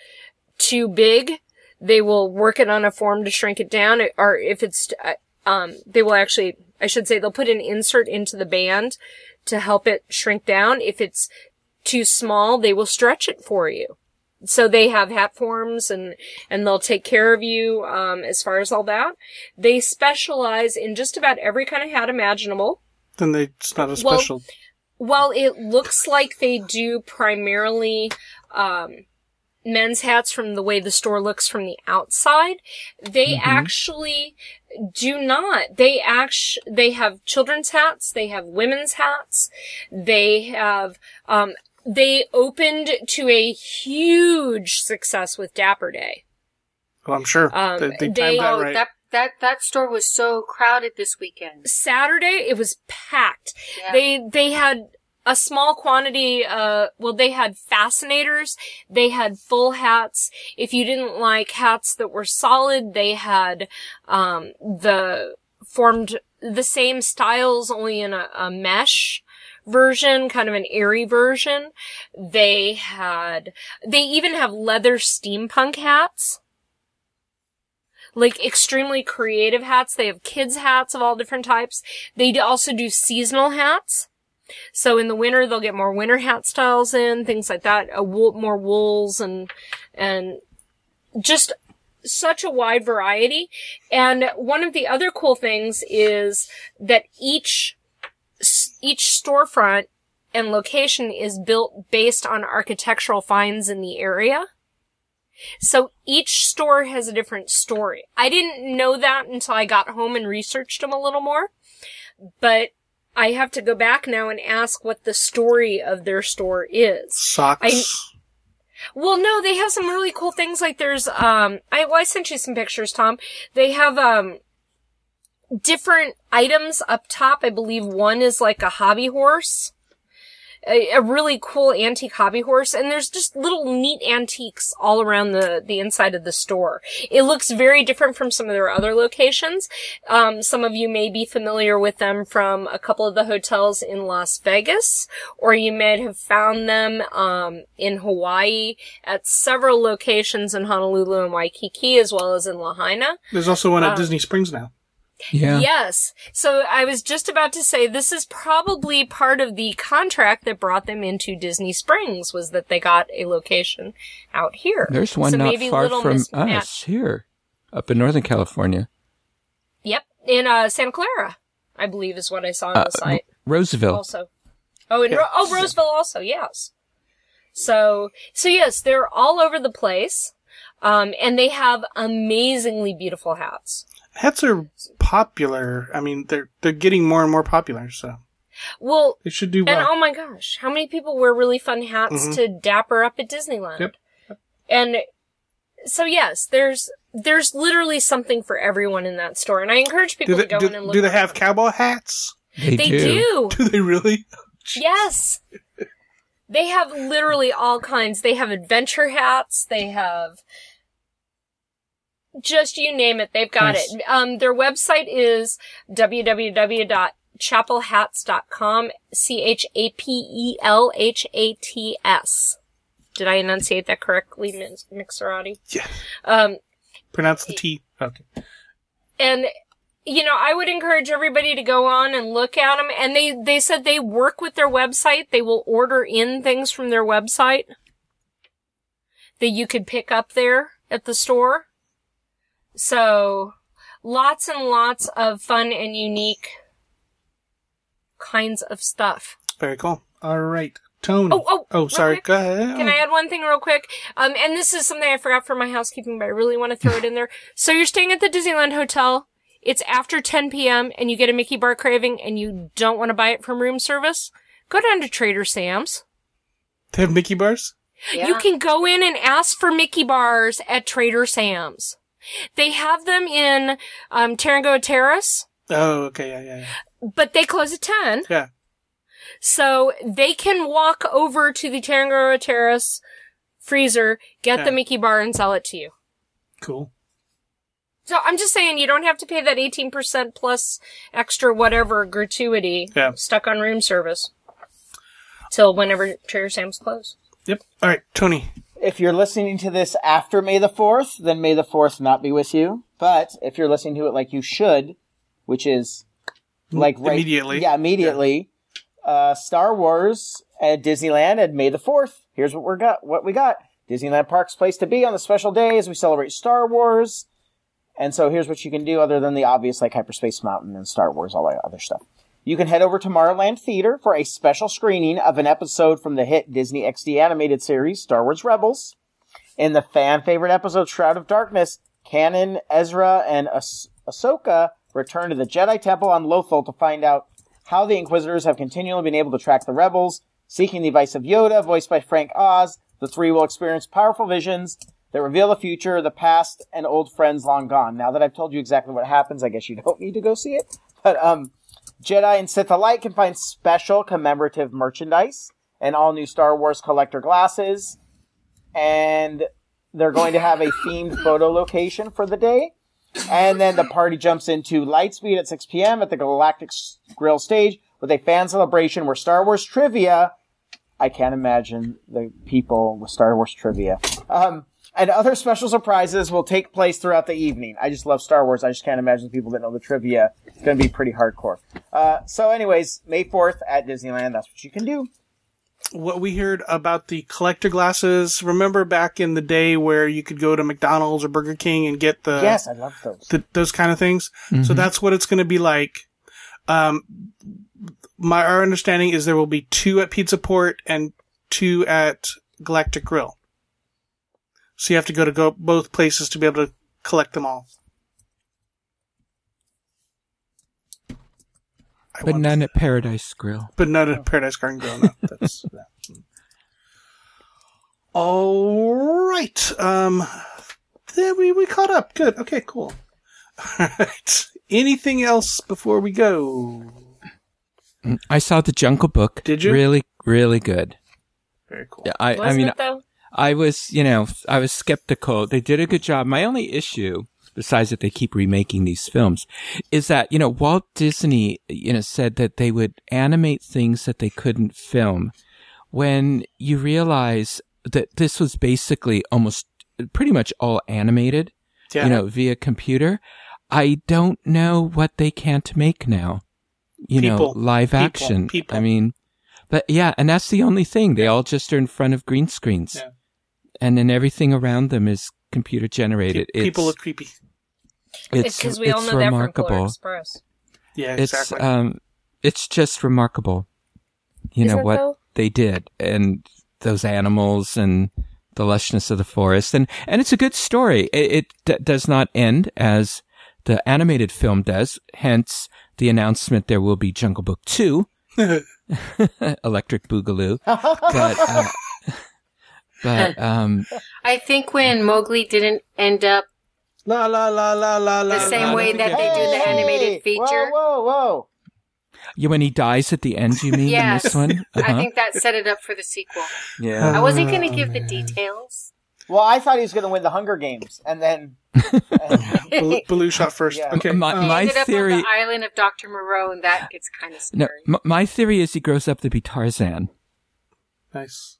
too big, they will work it on a form to shrink it down, or if it's, uh, um, they will actually, I should say, they'll put an insert into the band to help it shrink down. If it's too small, they will stretch it for you. so they have hat forms and, and they'll take care of you, um, as far as all that. They specialize in just about every kind of hat imaginable. Then they, it's not a Well, special. While it looks like they do primarily, um, men's hats from the way the store looks from the outside, they actually do not. They act, they have children's hats, they have women's hats, they have, um, they opened to a huge success with Dapper Day. well, I'm sure um, they, they they- timed that Oh, right. that that that store was so crowded this weekend. Saturday, it was packed. Yeah. They, they had a small quantity, uh, well, they had fascinators. They had full hats. If you didn't like hats that were solid, they had, um, the formed the same styles, only in a, a mesh version, kind of an airy version. They had, they even have leather steampunk hats like extremely creative hats. They have kids hats of all different types. They also do seasonal hats. So in the winter, they'll get more winter hat styles in, things like that, uh, wool, more wools and, and just such a wide variety. And one of the other cool things is that each, each storefront and location is built based on architectural finds in the area. So each store has a different story. I didn't know that until I got home and researched them a little more. But I have to go back now and ask what the story of their store is. Socks. I- Well, no, they have some really cool things. Like there's, um, I, well, I sent you some pictures, Tom. They have, um, different items up top. I believe one is like a hobby horse. A, a really cool antique hobby horse, and there's just little neat antiques all around the, the inside of the store. It looks very different from some of their other locations. Um, some of you may be familiar with them from a couple of the hotels in Las Vegas, or you may have found them um, in Hawaii at several locations in Honolulu and Waikiki, as well as in Lahaina. There's also one at um, Disney Springs now. Yeah. Yes. So I was just about to say this is probably part of the contract that brought them into Disney Springs was that they got a location out here. There's one So not maybe far little from mismatch. us here, up in Northern California. Yep, in uh, Santa Clara, I believe is what I saw on Uh, the site. Roseville. also. Oh, in Ro- oh Roseville also, yes. So so yes, they're all over the place, um, and they have amazingly beautiful hats. Hats are popular. I mean, they're they're getting more and more popular, so Well, they should do And oh my gosh, how many people wear really fun hats Mhm. to dapper up at Disneyland? Yep. And so yes, there's there's literally something for everyone in that store, and I encourage people do to they, go do, in and look. do they around. have cowboy hats? They, They do. (laughs) Do they really? Yes. They have literally all kinds. They have adventure hats. They have just you name it. They've got Nice. it. Um, their website is www.chapelhats.com. C H A P E L H A T S. Did I enunciate that correctly, Mix- Mixerati? Yeah. Um, Pronounce the T. Okay. and you know i would encourage everybody to go on and look at them and they they said they work with their website they will order in things from their website that you could pick up there at the store so lots and lots of fun and unique kinds of stuff Very cool. All right, Tony. Oh, oh, oh, sorry. quick. Go ahead. Can I add one thing real quick? Um, and this is something I forgot for my housekeeping, but I really want to throw it in there. (laughs) So you're staying at the Disneyland Hotel. It's after 10 p.m. and you get a Mickey bar craving and you don't want to buy it from room service. Go down to Trader Sam's. They have Mickey bars. Yeah. You can go in and ask for Mickey bars at Trader Sam's. They have them in um, Tangaroa Terrace, Oh, okay, yeah, yeah, yeah. but they close at 10. Yeah. So they can walk over to the Tangaroa Terrace freezer, get Yeah. the Mickey bar, and sell it to you. Cool. So I'm just saying you don't have to pay that 18% plus extra whatever gratuity Yeah. stuck on room service till whenever Trader Sam's close. Yep. All right, Tony. If you're listening to this after May the 4th, then May the 4th not be with you. But if you're listening to it like you should, which is like right, Immediately. Yeah, immediately. Uh, Star Wars at Disneyland at May the 4th. Here's what we got. What we got. Disneyland Park's place to be on the special day as we celebrate Star Wars. And so here's what you can do other than the obvious like Hyperspace Mountain and Star Wars, all that other stuff. You can head over to Tomorrowland Theater for a special screening of an episode from the hit Disney XD animated series, Star Wars Rebels. In the fan favorite episode Shroud of Darkness, Kanan, Ezra, and ah- Ahsoka return to the Jedi Temple on Lothal to find out how the Inquisitors have continually been able to track the rebels. Seeking the advice of Yoda, voiced by Frank Oz, the three will experience powerful visions that reveal the future, the past, and old friends long gone. Now that I've told you exactly what happens, I guess you don't need to go see it. (laughs) But um, Jedi and Sith alike can find special commemorative merchandise and all new Star Wars collector glasses. And they're going to have a (laughs) themed photo location for the day. And then the party jumps into Lightspeed at 6 p.m. at the Galactic Grill stage with a fan celebration where Star Wars trivia. I can't imagine the people with Star Wars trivia. Um, and other special surprises will take place throughout the evening. I just love Star Wars. I just can't imagine the people that know the trivia. It's going to be pretty hardcore. Uh, so anyways, May 4th at Disneyland. That's what you can do. What we heard about the collector glasses, remember back in the day where you could go to McDonald's or Burger King and get the, yes, I love those. the those kind of things? So that's what it's going to be like. Um, my our understanding is there will be two at Pizza Port and two at Galactic Grill. So you have to go to go both places to be able to collect them all. I But want- none at Paradise Grill. but not at Paradise Garden Grill. No, that's (laughs) yeah. All right. Um, there we we caught up. Good. Okay. Cool. (laughs) All right. Anything else before we go? I saw the Jungle Book. Did you? Really, really good. Very cool. Yeah, I, I Wasn't mean, it though? I was, you know, I was skeptical. They did a good job. My only issue, besides that they keep remaking these films, is that, you know, Walt Disney, you know, said that they would animate things that they couldn't film. When you realize that this was basically almost pretty much all animated, Yeah. you know, via computer, I don't know what they can't make now. You People. know, live People. action. People. I mean, but yeah, and that's the only thing. They all just are in front of green screens. Yeah. And then everything around them is computer generated. Pe- people it's, look creepy. It's because we all it's know that from Polar remarkable. Express. Yeah. exactly. It's um, it's just remarkable. You Isn't know what though? they did, and those animals, and the lushness of the forest, and and it's a good story. It, it d- does not end as the animated film does. Hence the announcement there will be Jungle Book two, (laughs) (laughs) Electric Boogaloo. (laughs) but uh, but (laughs) um, I think when Mowgli didn't end up la la la la la la. the same la, way that they do the animated feature. Whoa, whoa, whoa. yeah, when he dies at the end, you mean Yes. in this one? I Uh-huh. think that set it up for the sequel. yeah. I wasn't going to give the details. Well, I thought he was going to win the Hunger Games, and then Baloo, (laughs) Baloo (laughs) shot first. Yeah. Okay. My- He my ended up theory- on the island of Dr. Moreau, and that gets kind of No, scary. m- my theory is he grows up to be Tarzan. Nice.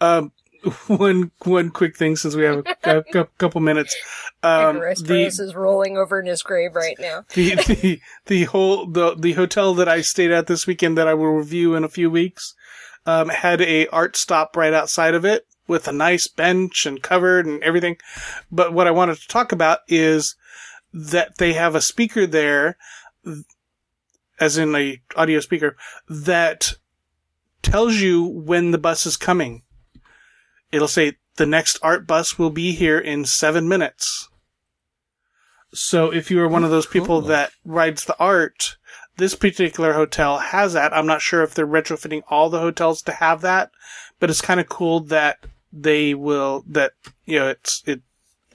Um, (laughs) one one quick thing since we have a, a couple minutes. Um, the, is rolling over in his grave right now. (laughs) the the the whole the the hotel that I stayed at this weekend that I will review in a few weeks um, had a ART stop right outside of it with a nice bench and covered and everything. But what I wanted to talk about is that they have a speaker there, as in a audio speaker that tells you when the bus is coming. It'll say the next ART bus will be here in seven minutes. So if you are one of those people Cool. that rides the ART, this particular hotel has that. I'm not sure if they're retrofitting all the hotels to have that, but it's kind of cool that they will that you know it's it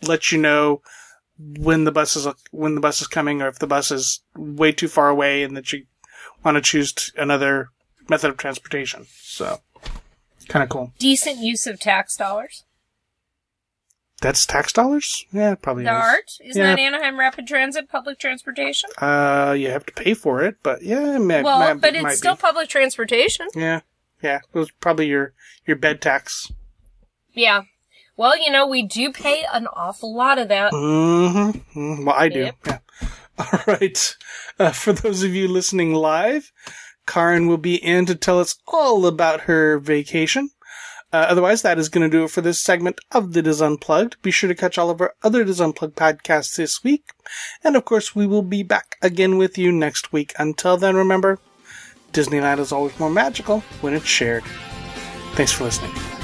lets you know when the bus is when the bus is coming or if the bus is way too far away and that you want to choose another method of transportation. So kind of cool. Decent use of tax dollars. That's tax dollars? Yeah, probably The is. ART isn't Yeah. that Anaheim Rapid Transit public transportation? Uh, you have to pay for it, but yeah, it may, well, might- but it's might still be. public transportation. yeah, yeah. It was probably your your bed tax. Yeah. Well, you know, we do pay an awful lot of that. Mm-hmm. Well, I do. Yep. Yeah. (laughs) All right. Uh, for those of you listening live, Karen will be in to tell us all about her vacation. Uh, otherwise, that is going to do it for this segment of the Dis Unplugged. Be sure to catch all of our other Dis Unplugged podcasts this week. And of course, we will be back again with you next week. Until then, remember, Disneyland is always more magical when it's shared. Thanks for listening.